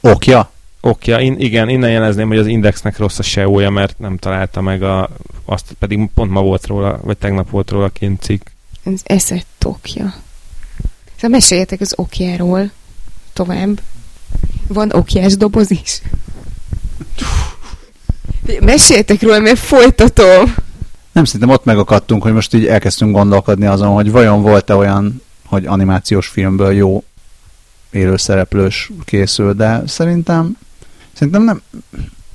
Okja? okja. In, igen, innen jelezném, hogy az Indexnek rossz a SEO-ja, mert nem találta meg a, azt pedig pont ma volt róla, vagy tegnap volt róla kint cikk. Az eszet okja. Szóval meséljetek az okjáról tovább. Van okjás doboz is? Meséljetek róla, mert folytatom. Nem, szerintem ott megakadtunk, hogy most így elkezdtünk gondolkodni azon, hogy vajon volt-e olyan, hogy animációs filmből jó élőszereplős készül, de szerintem szerintem nem,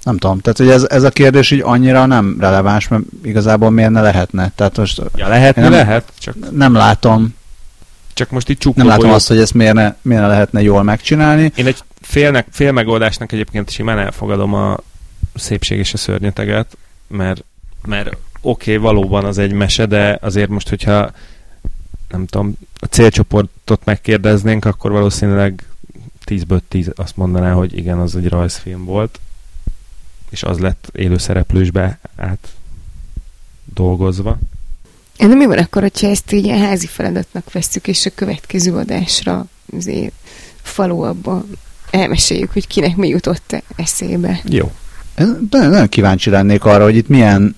nem tudom, tehát hogy ez, ez a kérdés így annyira nem releváns, mert igazából miért ne lehetne? Tehát most Ja, lehet, nem- lehet, csak, nem látom, csak most itt nem csukóból látom azt, hogy ezt miért ne, miért ne lehetne jól megcsinálni. Én egy félnek, fél megoldásnak egyébként simán elfogadom a szépség és a szörnyeteget, mert, mert oké, okay, valóban az egy mese, de azért most, hogyha nem tudom, a célcsoportot megkérdeznénk, akkor valószínűleg 10-ből 10 azt mondaná, hogy igen, az egy rajzfilm volt, és az lett élőszereplősbe át dolgozva. De mi van akkor, hogyha ezt így a házi feladatnak veszük, és a következő adásra azért falu abba elmeséljük, hogy kinek mi jutott eszébe. Jó. Nagyon, nagyon kíváncsi lennék arra, hogy itt milyen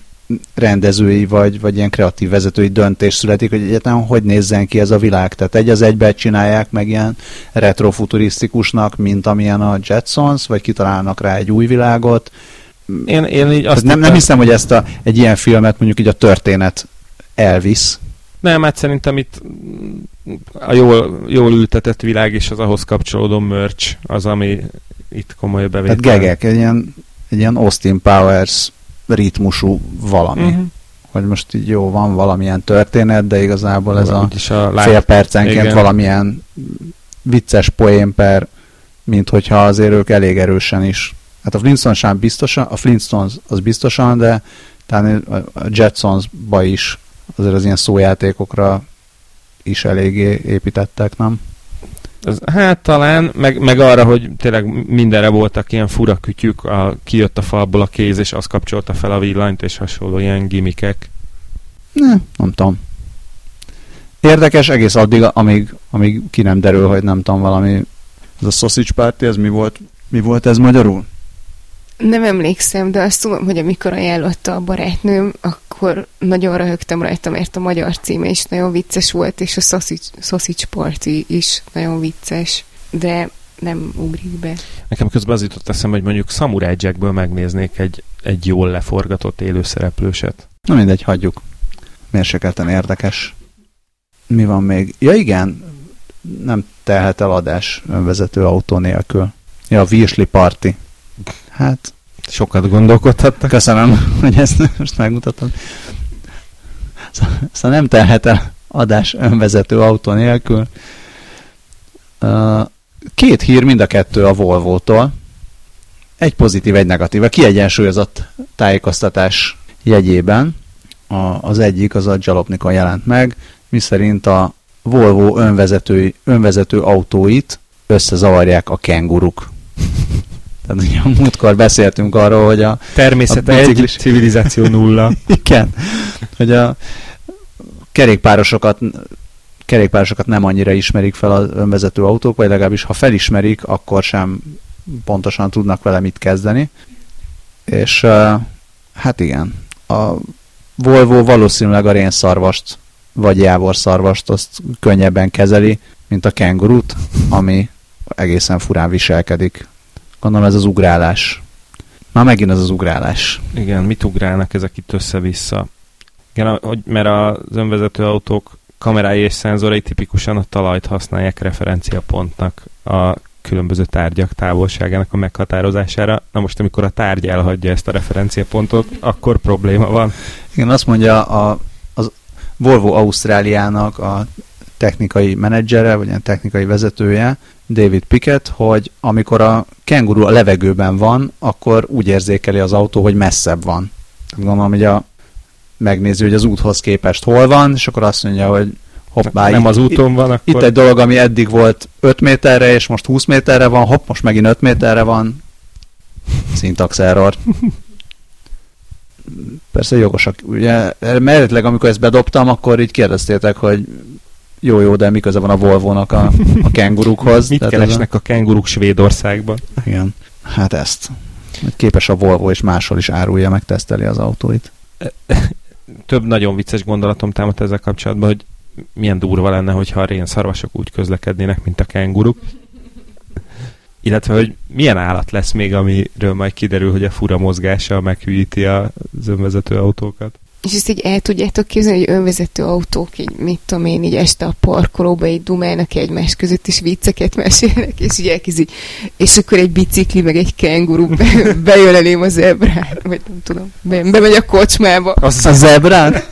rendezői vagy, vagy ilyen kreatív vezetői döntés születik, hogy egyáltalán hogy nézzen ki ez a világ. Tehát egy az egybe csinálják meg ilyen retrofuturisztikusnak, mint amilyen a Jetsons, vagy kitalálnak rá egy új világot. Én, én így Azt nem, nem hiszem, hogy ezt a, egy ilyen filmet mondjuk így a történet elvisz. Nem, hát szerintem itt a jól, jól ültetett világ és az ahhoz kapcsolódó merch az, ami itt komoly bevétel. Tehát gegek, egy ilyen, egy ilyen Austin Powers ritmusú valami. Uh-huh. Hogy most így jó, van valamilyen történet, de igazából ez a a fél percenként igen. valamilyen vicces poén per, mint hogyha azért ők elég erősen is. Hát a Flintstones sem biztosan, a Flintstones az biztosan, de talán a a Jetsonsba is azért az ilyen szójátékokra is eléggé építettek, nem? Az, hát talán, meg, meg arra, hogy tényleg mindenre voltak ilyen fura kütyük, a, kijött a falból a kéz, és az kapcsolta fel a villanyt, és hasonló ilyen gimikek. Ne, nem tudom. Érdekes egész addig, amíg, amíg ki nem derül, hogy nem tudom, valami ez a sausage party, ez mi volt? Mi volt ez magyarul? Nem emlékszem, de azt tudom, hogy amikor ajánlotta a barátnőm, akkor nagyon röhögtem rajta, mert a magyar címe is nagyon vicces volt, és a Sausage, sausage Party is nagyon vicces, de nem ugrik be. Nekem közben az jutott eszembe, hogy mondjuk Samurai Jackből megnéznék egy, egy jól leforgatott élőszereplőset. Na mindegy, hagyjuk. Mérsékelten érdekes. Mi van még? Ja igen, nem telhet el adás önvezető autó nélkül. Ja, a Virsli Party. Hát, Sokat gondolkodhattak. köszönöm, hogy ezt most megmutatom. Szóval, nem telhet el adás önvezető autó nélkül. Két hír, mind a kettő a Volvo-tól. Egy pozitív, egy negatív. A kiegyensúlyozott tájékoztatás jegyében. A, az egyik, az a Jalopnikon jelent meg, miszerint a Volvo önvezető, önvezető autóit összezavarják a kenguruk. Tehát ugye a múltkor beszéltünk arról, hogy a Természete A egy, civilizáció nulla. igen, hogy a kerékpárosokat kerékpárosokat nem annyira ismerik fel az önvezető autók, vagy legalábbis ha felismerik, akkor sem pontosan tudnak vele mit kezdeni. És hát igen, a Volvo valószínűleg a rénszarvast, vagy jávorszarvast azt könnyebben kezeli, mint a kengurut, ami egészen furán viselkedik. Gondolom ez az ugrálás. Már megint ez az ugrálás. Igen, mit ugrálnak ezek itt össze-vissza? Igen, a- hogy, mert az önvezető autók kamerái és szenzorai tipikusan a talajt használják referenciapontnak a különböző tárgyak távolságának a meghatározására. Na most, amikor a tárgy elhagyja ezt a referenciapontot, akkor probléma van. Igen, azt mondja a, az Volvo Ausztráliának a technikai menedzsere, vagy ilyen technikai vezetője, David Pickett, hogy amikor a kenguru a levegőben van, akkor úgy érzékeli az autó, hogy messzebb van. Gondolom, hogy a megnézi, hogy az úthoz képest hol van, és akkor azt mondja, hogy hoppá, nem itt- az úton van, akkor... Itt egy dolog, ami eddig volt 5 méterre, és most 20 méterre van, hopp, most megint 5 méterre van. Syntax error. Persze jogosak. Ugye, eredetileg amikor ezt bedobtam, akkor így kérdeztétek, hogy jó, jó, de mi köze van a Volvo-nak a, a kengurukhoz. Mit keresnek a kenguruk Svédországban? A, igen. Hát ezt. Képes a Volvo és máshol is árulja, meg teszteli az autóit. Több nagyon vicces gondolatom támadt ezzel kapcsolatban, hogy milyen durva lenne, hogyha a rénszarvasok úgy közlekednének, mint a kenguruk. Illetve, hogy milyen állat lesz még, amiről majd kiderül, hogy a fura mozgása meghűíti az önvezető autókat. És ezt így el tudjátok képzelni, hogy önvezető autók, így mit tudom én, így este a parkolóba így dumálnak egymás között, és vicceket mesélnek, és így elkezd így, és akkor egy bicikli, meg egy kenguru be, bejön elém az zebrán, vagy nem tudom, be, bemegy a kocsmába. Az a zebrán?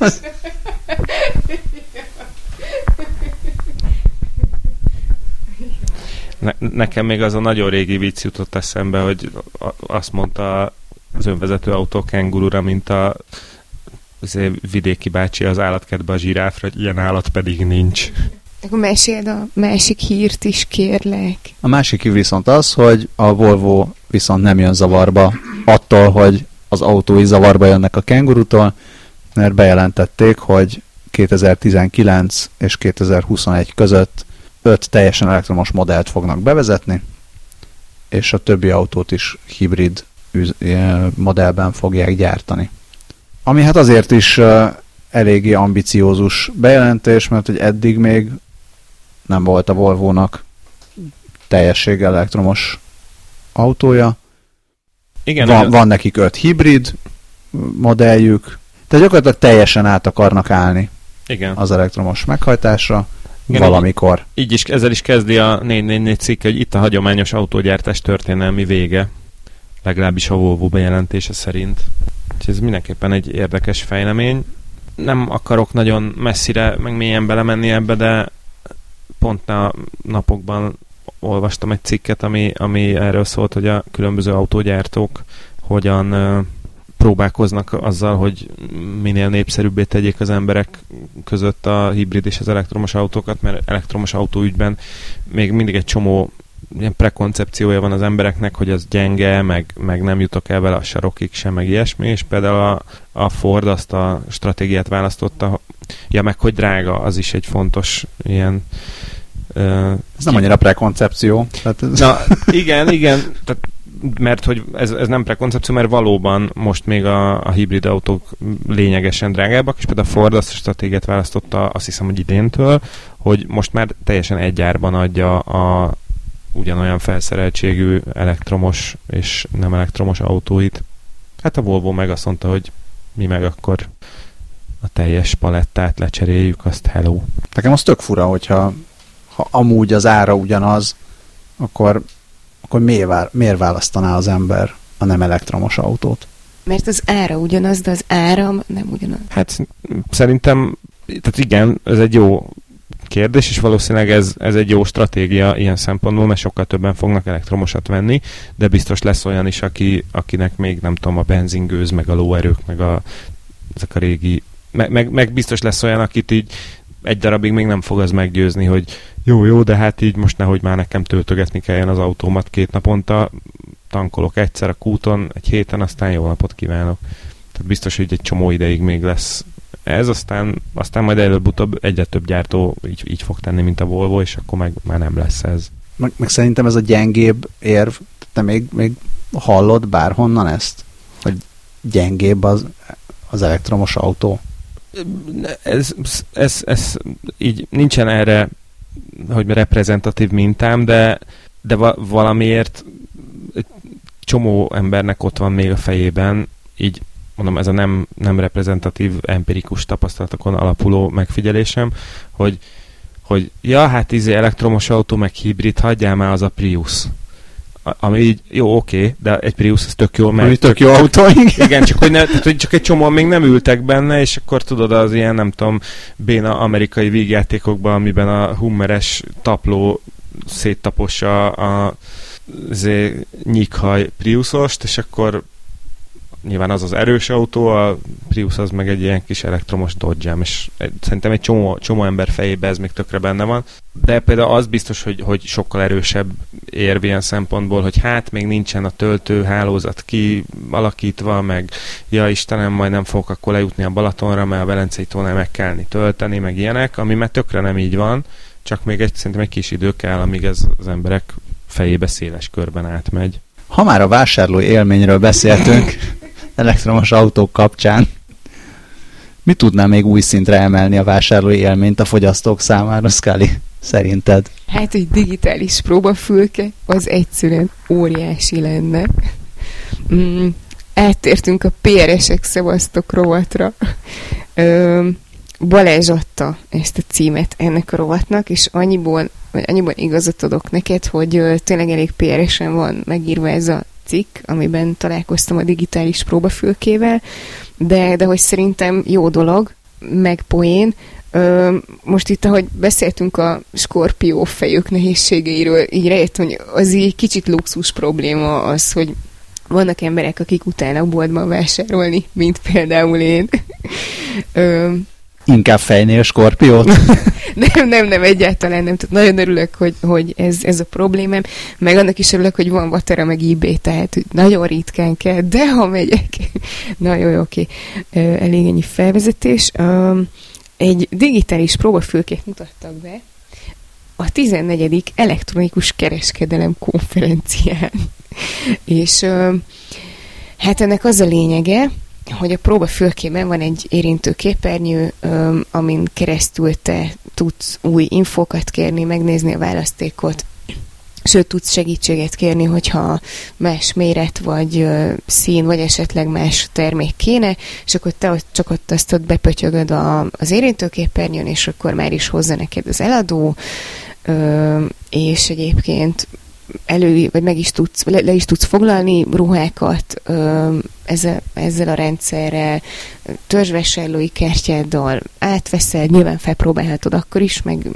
Ne, nekem még az a nagyon régi vicc jutott eszembe, hogy azt mondta az önvezető autó kengurura, mint a vidéki bácsi az állatkertbe a zsiráfra, hogy ilyen állat pedig nincs. Akkor meséld a másik hírt is, kérlek. A másik hír viszont az, hogy a Volvo viszont nem jön zavarba attól, hogy az autói zavarba jönnek a kengurutól, mert bejelentették, hogy 2019 és 2021 között öt teljesen elektromos modellt fognak bevezetni, és a többi autót is hibrid modellben fogják gyártani. Ami hát azért is eléggé ambiciózus bejelentés, mert hogy eddig még nem volt a Volvo-nak teljességgel elektromos autója. Igen, van, van nekik öt hibrid modelljük, tehát gyakorlatilag teljesen át akarnak állni Igen. az elektromos meghajtásra. Igen, valamikor. Így, így is, ezzel is kezdi a 444 cikk, hogy itt a hagyományos autógyártás történelmi vége. Legalábbis a Volvo bejelentése szerint. Úgyhogy ez mindenképpen egy érdekes fejlemény. Nem akarok nagyon messzire, meg mélyen belemenni ebbe, de pont a napokban olvastam egy cikket, ami, ami erről szólt, hogy a különböző autógyártók hogyan próbálkoznak azzal, hogy minél népszerűbbé tegyék az emberek között a hibrid és az elektromos autókat, mert elektromos autóügyben még mindig egy csomó ilyen prekoncepciója van az embereknek, hogy az gyenge, meg, meg nem jutok el vele a sarokig sem, meg ilyesmi, és például a, a Ford azt a stratégiát választotta, ja, meg hogy drága, az is egy fontos ilyen Uh, ez nem annyira prekoncepció. Tehát ez... Na, igen, igen, tehát, mert hogy ez, ez nem prekoncepció, mert valóban most még a, a hibrid autók lényegesen drágábbak, és például a Ford azt a stratégiát választotta, azt hiszem, hogy idéntől, hogy most már teljesen egy árban adja a, ugyanolyan felszereltségű elektromos és nem elektromos autóit. Hát a Volvo meg azt mondta, hogy mi meg akkor a teljes palettát lecseréljük, azt hello. Nekem az tök fura, hogyha ha amúgy az ára ugyanaz, akkor, akkor miért, vár, miért választaná az ember a nem elektromos autót? Mert az ára ugyanaz, de az áram nem ugyanaz. Hát szerintem, tehát igen, ez egy jó kérdés, és valószínűleg ez, ez egy jó stratégia ilyen szempontból, mert sokkal többen fognak elektromosat venni, de biztos lesz olyan is, aki, akinek még nem tudom, a benzingőz, meg a lóerők, meg a, ezek a régi, meg, meg, meg biztos lesz olyan, akit így egy darabig még nem fog az meggyőzni, hogy jó, jó, de hát így most nehogy már nekem töltögetni kelljen az autómat két naponta, tankolok egyszer a kúton, egy héten, aztán jó napot kívánok. Tehát biztos, hogy egy csomó ideig még lesz ez, aztán, aztán majd előbb-utóbb egyre több gyártó így, így fog tenni, mint a Volvo, és akkor meg már nem lesz ez. Meg, meg szerintem ez a gyengébb érv, te még, még hallod bárhonnan ezt? Hogy gyengébb az, az elektromos autó? Ez, ez, ez így nincsen erre, hogy reprezentatív mintám, de, de valamiért csomó embernek ott van még a fejében, így mondom, ez a nem, nem reprezentatív, empirikus tapasztalatokon alapuló megfigyelésem, hogy, hogy ja, hát izé elektromos autó, meg hibrid, hagyjál már az a Prius. Ami így, jó, oké, de egy Prius ez tök jó, mert... Ami tök jó autó, igen. csak hogy, ne, hogy csak egy csomóan még nem ültek benne, és akkor tudod, az ilyen, nem tudom, béna amerikai vígjátékokban, amiben a hummeres tapló széttapossa a, a nyikhaj Priusost, és akkor nyilván az az erős autó, a Prius az meg egy ilyen kis elektromos dodge és szerintem egy csomó, csomó ember fejében ez még tökre benne van. De például az biztos, hogy, hogy sokkal erősebb érv ilyen szempontból, hogy hát még nincsen a töltőhálózat kialakítva, meg ja Istenem, majd nem fogok akkor lejutni a Balatonra, mert a Velencei tónál meg kellni tölteni, meg ilyenek, ami már tökre nem így van, csak még egy, szerintem egy kis idő kell, amíg ez az emberek fejébe széles körben átmegy. Ha már a vásárló élményről beszéltünk elektromos autók kapcsán, mi tudná még új szintre emelni a vásárlói élményt a fogyasztók számára, Scully, szerinted? Hát egy digitális próbafülke az egyszerűen óriási lenne. Mm, áttértünk a PRS-ek szevasztok rovatra. Ö, Balázs adta ezt a címet ennek a rovatnak, és annyiból, vagy igazat adok neked, hogy ö, tényleg elég PRS-en van megírva ez a cikk, amiben találkoztam a digitális próbafülkével, de, de hogy szerintem jó dolog, meg poén. Ö, most itt, ahogy beszéltünk a skorpió fejük nehézségeiről, így rájöttem, hogy az így kicsit luxus probléma az, hogy vannak emberek, akik utálnak boltban vásárolni, mint például én. Ö, Inkább fejnél skorpiót? nem, nem, nem, egyáltalán nem. Tehát nagyon örülök, hogy, hogy ez, ez a problémám. Meg annak is örülök, hogy van Vatera, meg eBay, tehát nagyon ritkán kell, de ha megyek. nagyon jó, oké. Elég ennyi felvezetés. Egy digitális próbafülkét mutattak be a 14. elektronikus kereskedelem konferencián. És hát ennek az a lényege, hogy a próba fülkében van egy érintő képernyő, amin keresztül te tudsz új infókat kérni, megnézni a választékot, sőt tudsz segítséget kérni, hogyha más méret, vagy szín, vagy esetleg más termék kéne, és akkor te csak ott azt ott bepötyögöd a, az érintőképernyőn, és akkor már is hozza neked az eladó, és egyébként elő, vagy meg is tudsz, le, le is tudsz foglalni ruhákat ö, ezzel, ezzel a rendszerrel, törzsvásárlói kártyáddal átveszel, nyilván felpróbálhatod akkor is, meg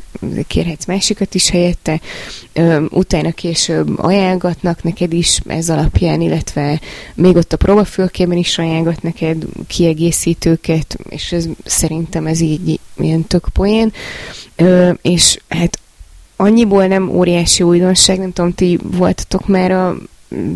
kérhetsz másikat is helyette, ö, utána később ajánlgatnak neked is ez alapján, illetve még ott a próbafülkében is ajánlgat neked kiegészítőket, és ez, szerintem ez így ilyen tök poén, ö, és hát annyiból nem óriási újdonság, nem tudom, ti voltatok már a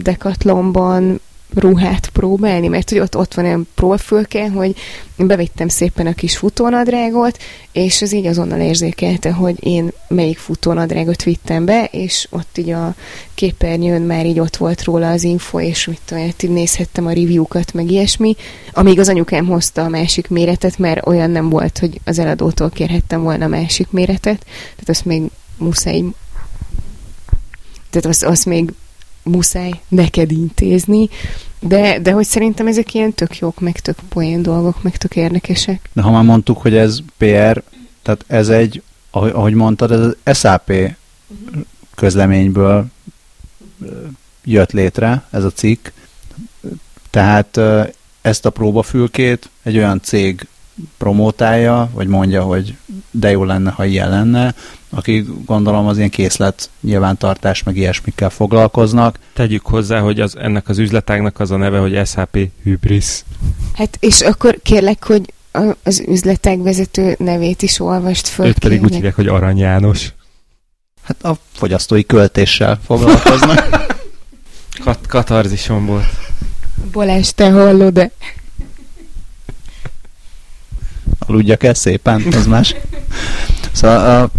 Decathlonban ruhát próbálni, mert hogy ott, ott van egy próbafülke, hogy bevittem szépen a kis futónadrágot, és az így azonnal érzékelte, hogy én melyik futónadrágot vittem be, és ott így a képernyőn már így ott volt róla az info, és mit tudom, így nézhettem a review-kat, meg ilyesmi, amíg az anyukám hozta a másik méretet, mert olyan nem volt, hogy az eladótól kérhettem volna a másik méretet, tehát azt még muszáj tehát azt, azt még muszáj neked intézni, de, de hogy szerintem ezek ilyen tök jók, meg tök poén dolgok, meg tök érdekesek. De ha már mondtuk, hogy ez PR, tehát ez egy, ahogy mondtad, ez az SAP közleményből jött létre ez a cikk, tehát ezt a próbafülkét egy olyan cég promótálja, vagy mondja, hogy de jó lenne, ha ilyen lenne, akik gondolom az ilyen készlet nyilvántartás, meg ilyesmikkel foglalkoznak. Tegyük hozzá, hogy az, ennek az üzletágnak az a neve, hogy SAP Hybris. Hát és akkor kérlek, hogy az üzletág vezető nevét is olvast föl. Őt pedig úgy hívják, hogy Arany János. Hát a fogyasztói költéssel foglalkoznak. Kat- katarzison volt. Balázs, te hallod-e? Aludjak el szépen, az más. Szóval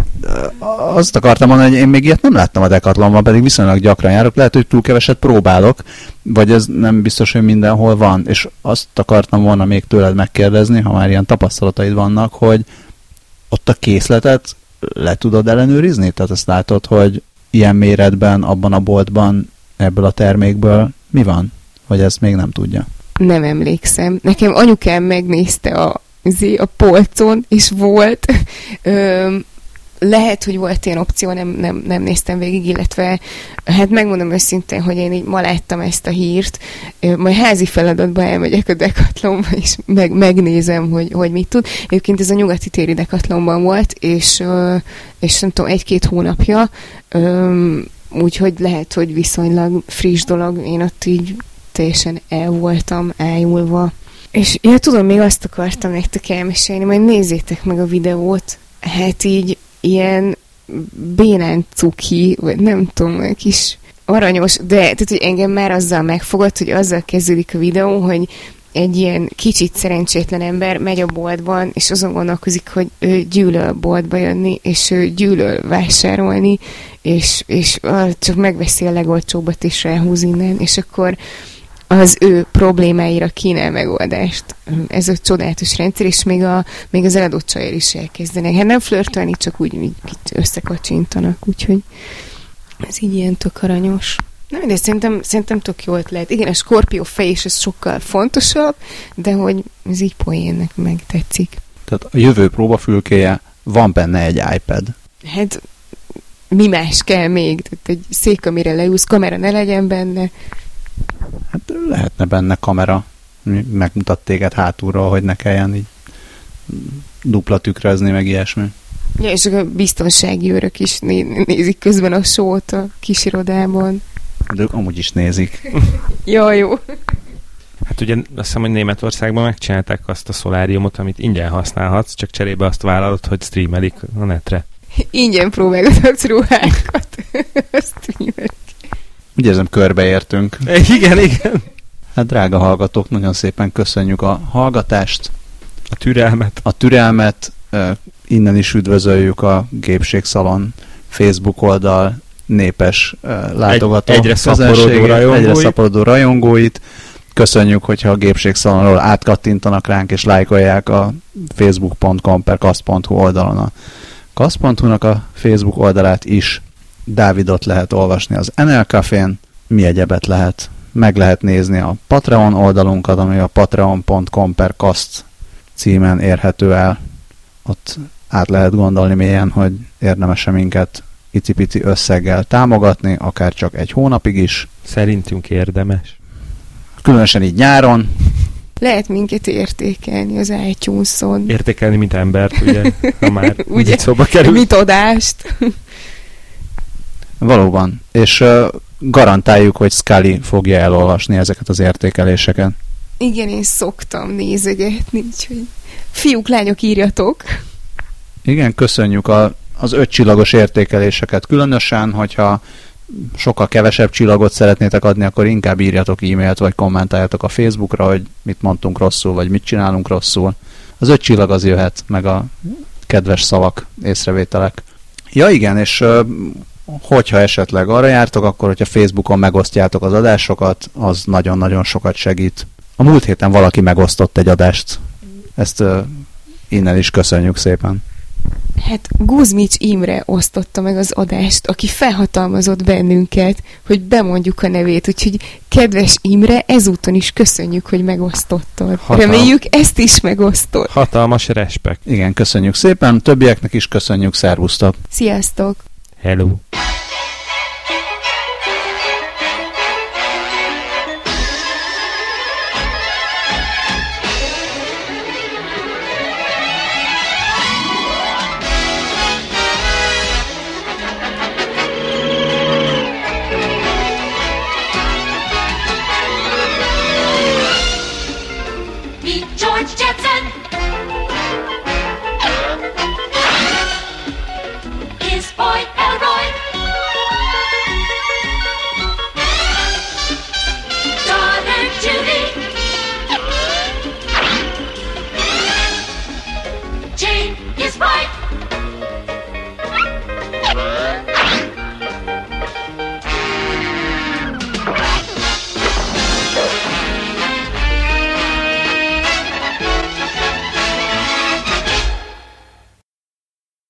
azt akartam mondani, hogy én még ilyet nem láttam a Decathlonban, pedig viszonylag gyakran járok. Lehet, hogy túl keveset próbálok, vagy ez nem biztos, hogy mindenhol van. És azt akartam volna még tőled megkérdezni, ha már ilyen tapasztalataid vannak, hogy ott a készletet le tudod ellenőrizni? Tehát azt látod, hogy ilyen méretben, abban a boltban, ebből a termékből mi van? Vagy ezt még nem tudja? Nem emlékszem. Nekem anyukám megnézte a, a polcon, és volt. Ö, lehet, hogy volt ilyen opció, nem, nem, nem néztem végig, illetve hát megmondom őszintén, hogy én így ma láttam ezt a hírt, majd házi feladatba elmegyek a Decathlonba, és meg, megnézem, hogy, hogy mit tud. Egyébként ez a nyugati téri Decathlonban volt, és, és nem tudom, egy-két hónapja, úgyhogy lehet, hogy viszonylag friss dolog, én ott így teljesen el voltam ájulva. És ja, tudom, még azt akartam nektek elmesélni, majd nézzétek meg a videót, hát így ilyen bénán cuki, vagy nem tudom, egy kis aranyos, de tehát, hogy engem már azzal megfogott, hogy azzal kezdődik a videó, hogy egy ilyen kicsit szerencsétlen ember megy a boltban, és azon gondolkozik, hogy ő gyűlöl boltba jönni, és ő gyűlöl vásárolni, és, és csak megveszi a legolcsóbbat, és ráhúz innen, és akkor az ő problémáira kínál megoldást. Ez a csodálatos rendszer, és még, a, még az eladott csajjal is elkezdenek. Hát nem flörtölni, csak úgy, úgy összekacsintanak, úgyhogy ez így ilyen tök aranyos. Na, de szerintem, szerintem tök jó ötlet. Igen, a skorpió fej is ez sokkal fontosabb, de hogy ez így poénnek meg tetszik. Tehát a jövő próbafülkéje, van benne egy iPad. Hát mi más kell még? Tehát egy szék, amire leülsz, kamera ne legyen benne. Hát lehetne benne kamera. Megmutat téged hátulról, hogy ne kelljen így dupla tükrözni, meg ilyesmi. Ja, és a biztonsági őrök is né- nézik közben a sót a kisirodában. De ők amúgy is nézik. jó, jó. Hát ugye azt hiszem, hogy Németországban megcsinálták azt a szoláriumot, amit ingyen használhatsz, csak cserébe azt vállalod, hogy streamelik a netre. Ingyen próbálgatok ruhákat. streamelik. Úgy érzem, körbeértünk. Igen, igen. Hát drága hallgatók, nagyon szépen köszönjük a hallgatást. A türelmet. A türelmet. Innen is üdvözöljük a Gépségszalon Facebook oldal népes látogató Egy, egyre szaporodó rajongóit. Egyre szaporodó rajongóit. Köszönjük, hogyha a Gépségszalonról átkattintanak ránk és lájkolják a facebook.com per kasz.hu oldalon a kasz.hu-nak a Facebook oldalát is. Dávidot lehet olvasni az NL Cafén, mi egyebet lehet. Meg lehet nézni a Patreon oldalunkat, ami a patreon.com per kaszt címen érhető el. Ott át lehet gondolni mélyen, hogy érdemes-e minket icipici összeggel támogatni, akár csak egy hónapig is. Szerintünk érdemes. Különösen így nyáron. Lehet minket értékelni az iTunes-on. Értékelni, mint embert, ugye? Ha már ugye, szóba kerül. Mit adást. Valóban. És uh, garantáljuk, hogy Scully fogja elolvasni ezeket az értékeléseket. Igen, én szoktam nézegetni, úgyhogy fiúk, lányok, írjatok. Igen, köszönjük a, az öt csillagos értékeléseket. Különösen, hogyha sokkal kevesebb csillagot szeretnétek adni, akkor inkább írjatok e-mailt, vagy kommentáljatok a Facebookra, hogy mit mondtunk rosszul, vagy mit csinálunk rosszul. Az öt csillag az jöhet, meg a kedves szavak, észrevételek. Ja igen, és hogyha esetleg arra jártok, akkor hogyha Facebookon megosztjátok az adásokat, az nagyon-nagyon sokat segít. A múlt héten valaki megosztott egy adást. Ezt uh, innen is köszönjük szépen. Hát Guzmics Imre osztotta meg az adást, aki felhatalmazott bennünket, hogy bemondjuk a nevét, úgyhogy kedves Imre, ezúton is köszönjük, hogy megosztottad. Hatal- Reméljük ezt is megosztod. Hatalmas respekt. Igen, köszönjük szépen, többieknek is köszönjük, szervusztok! Sziasztok! Hello!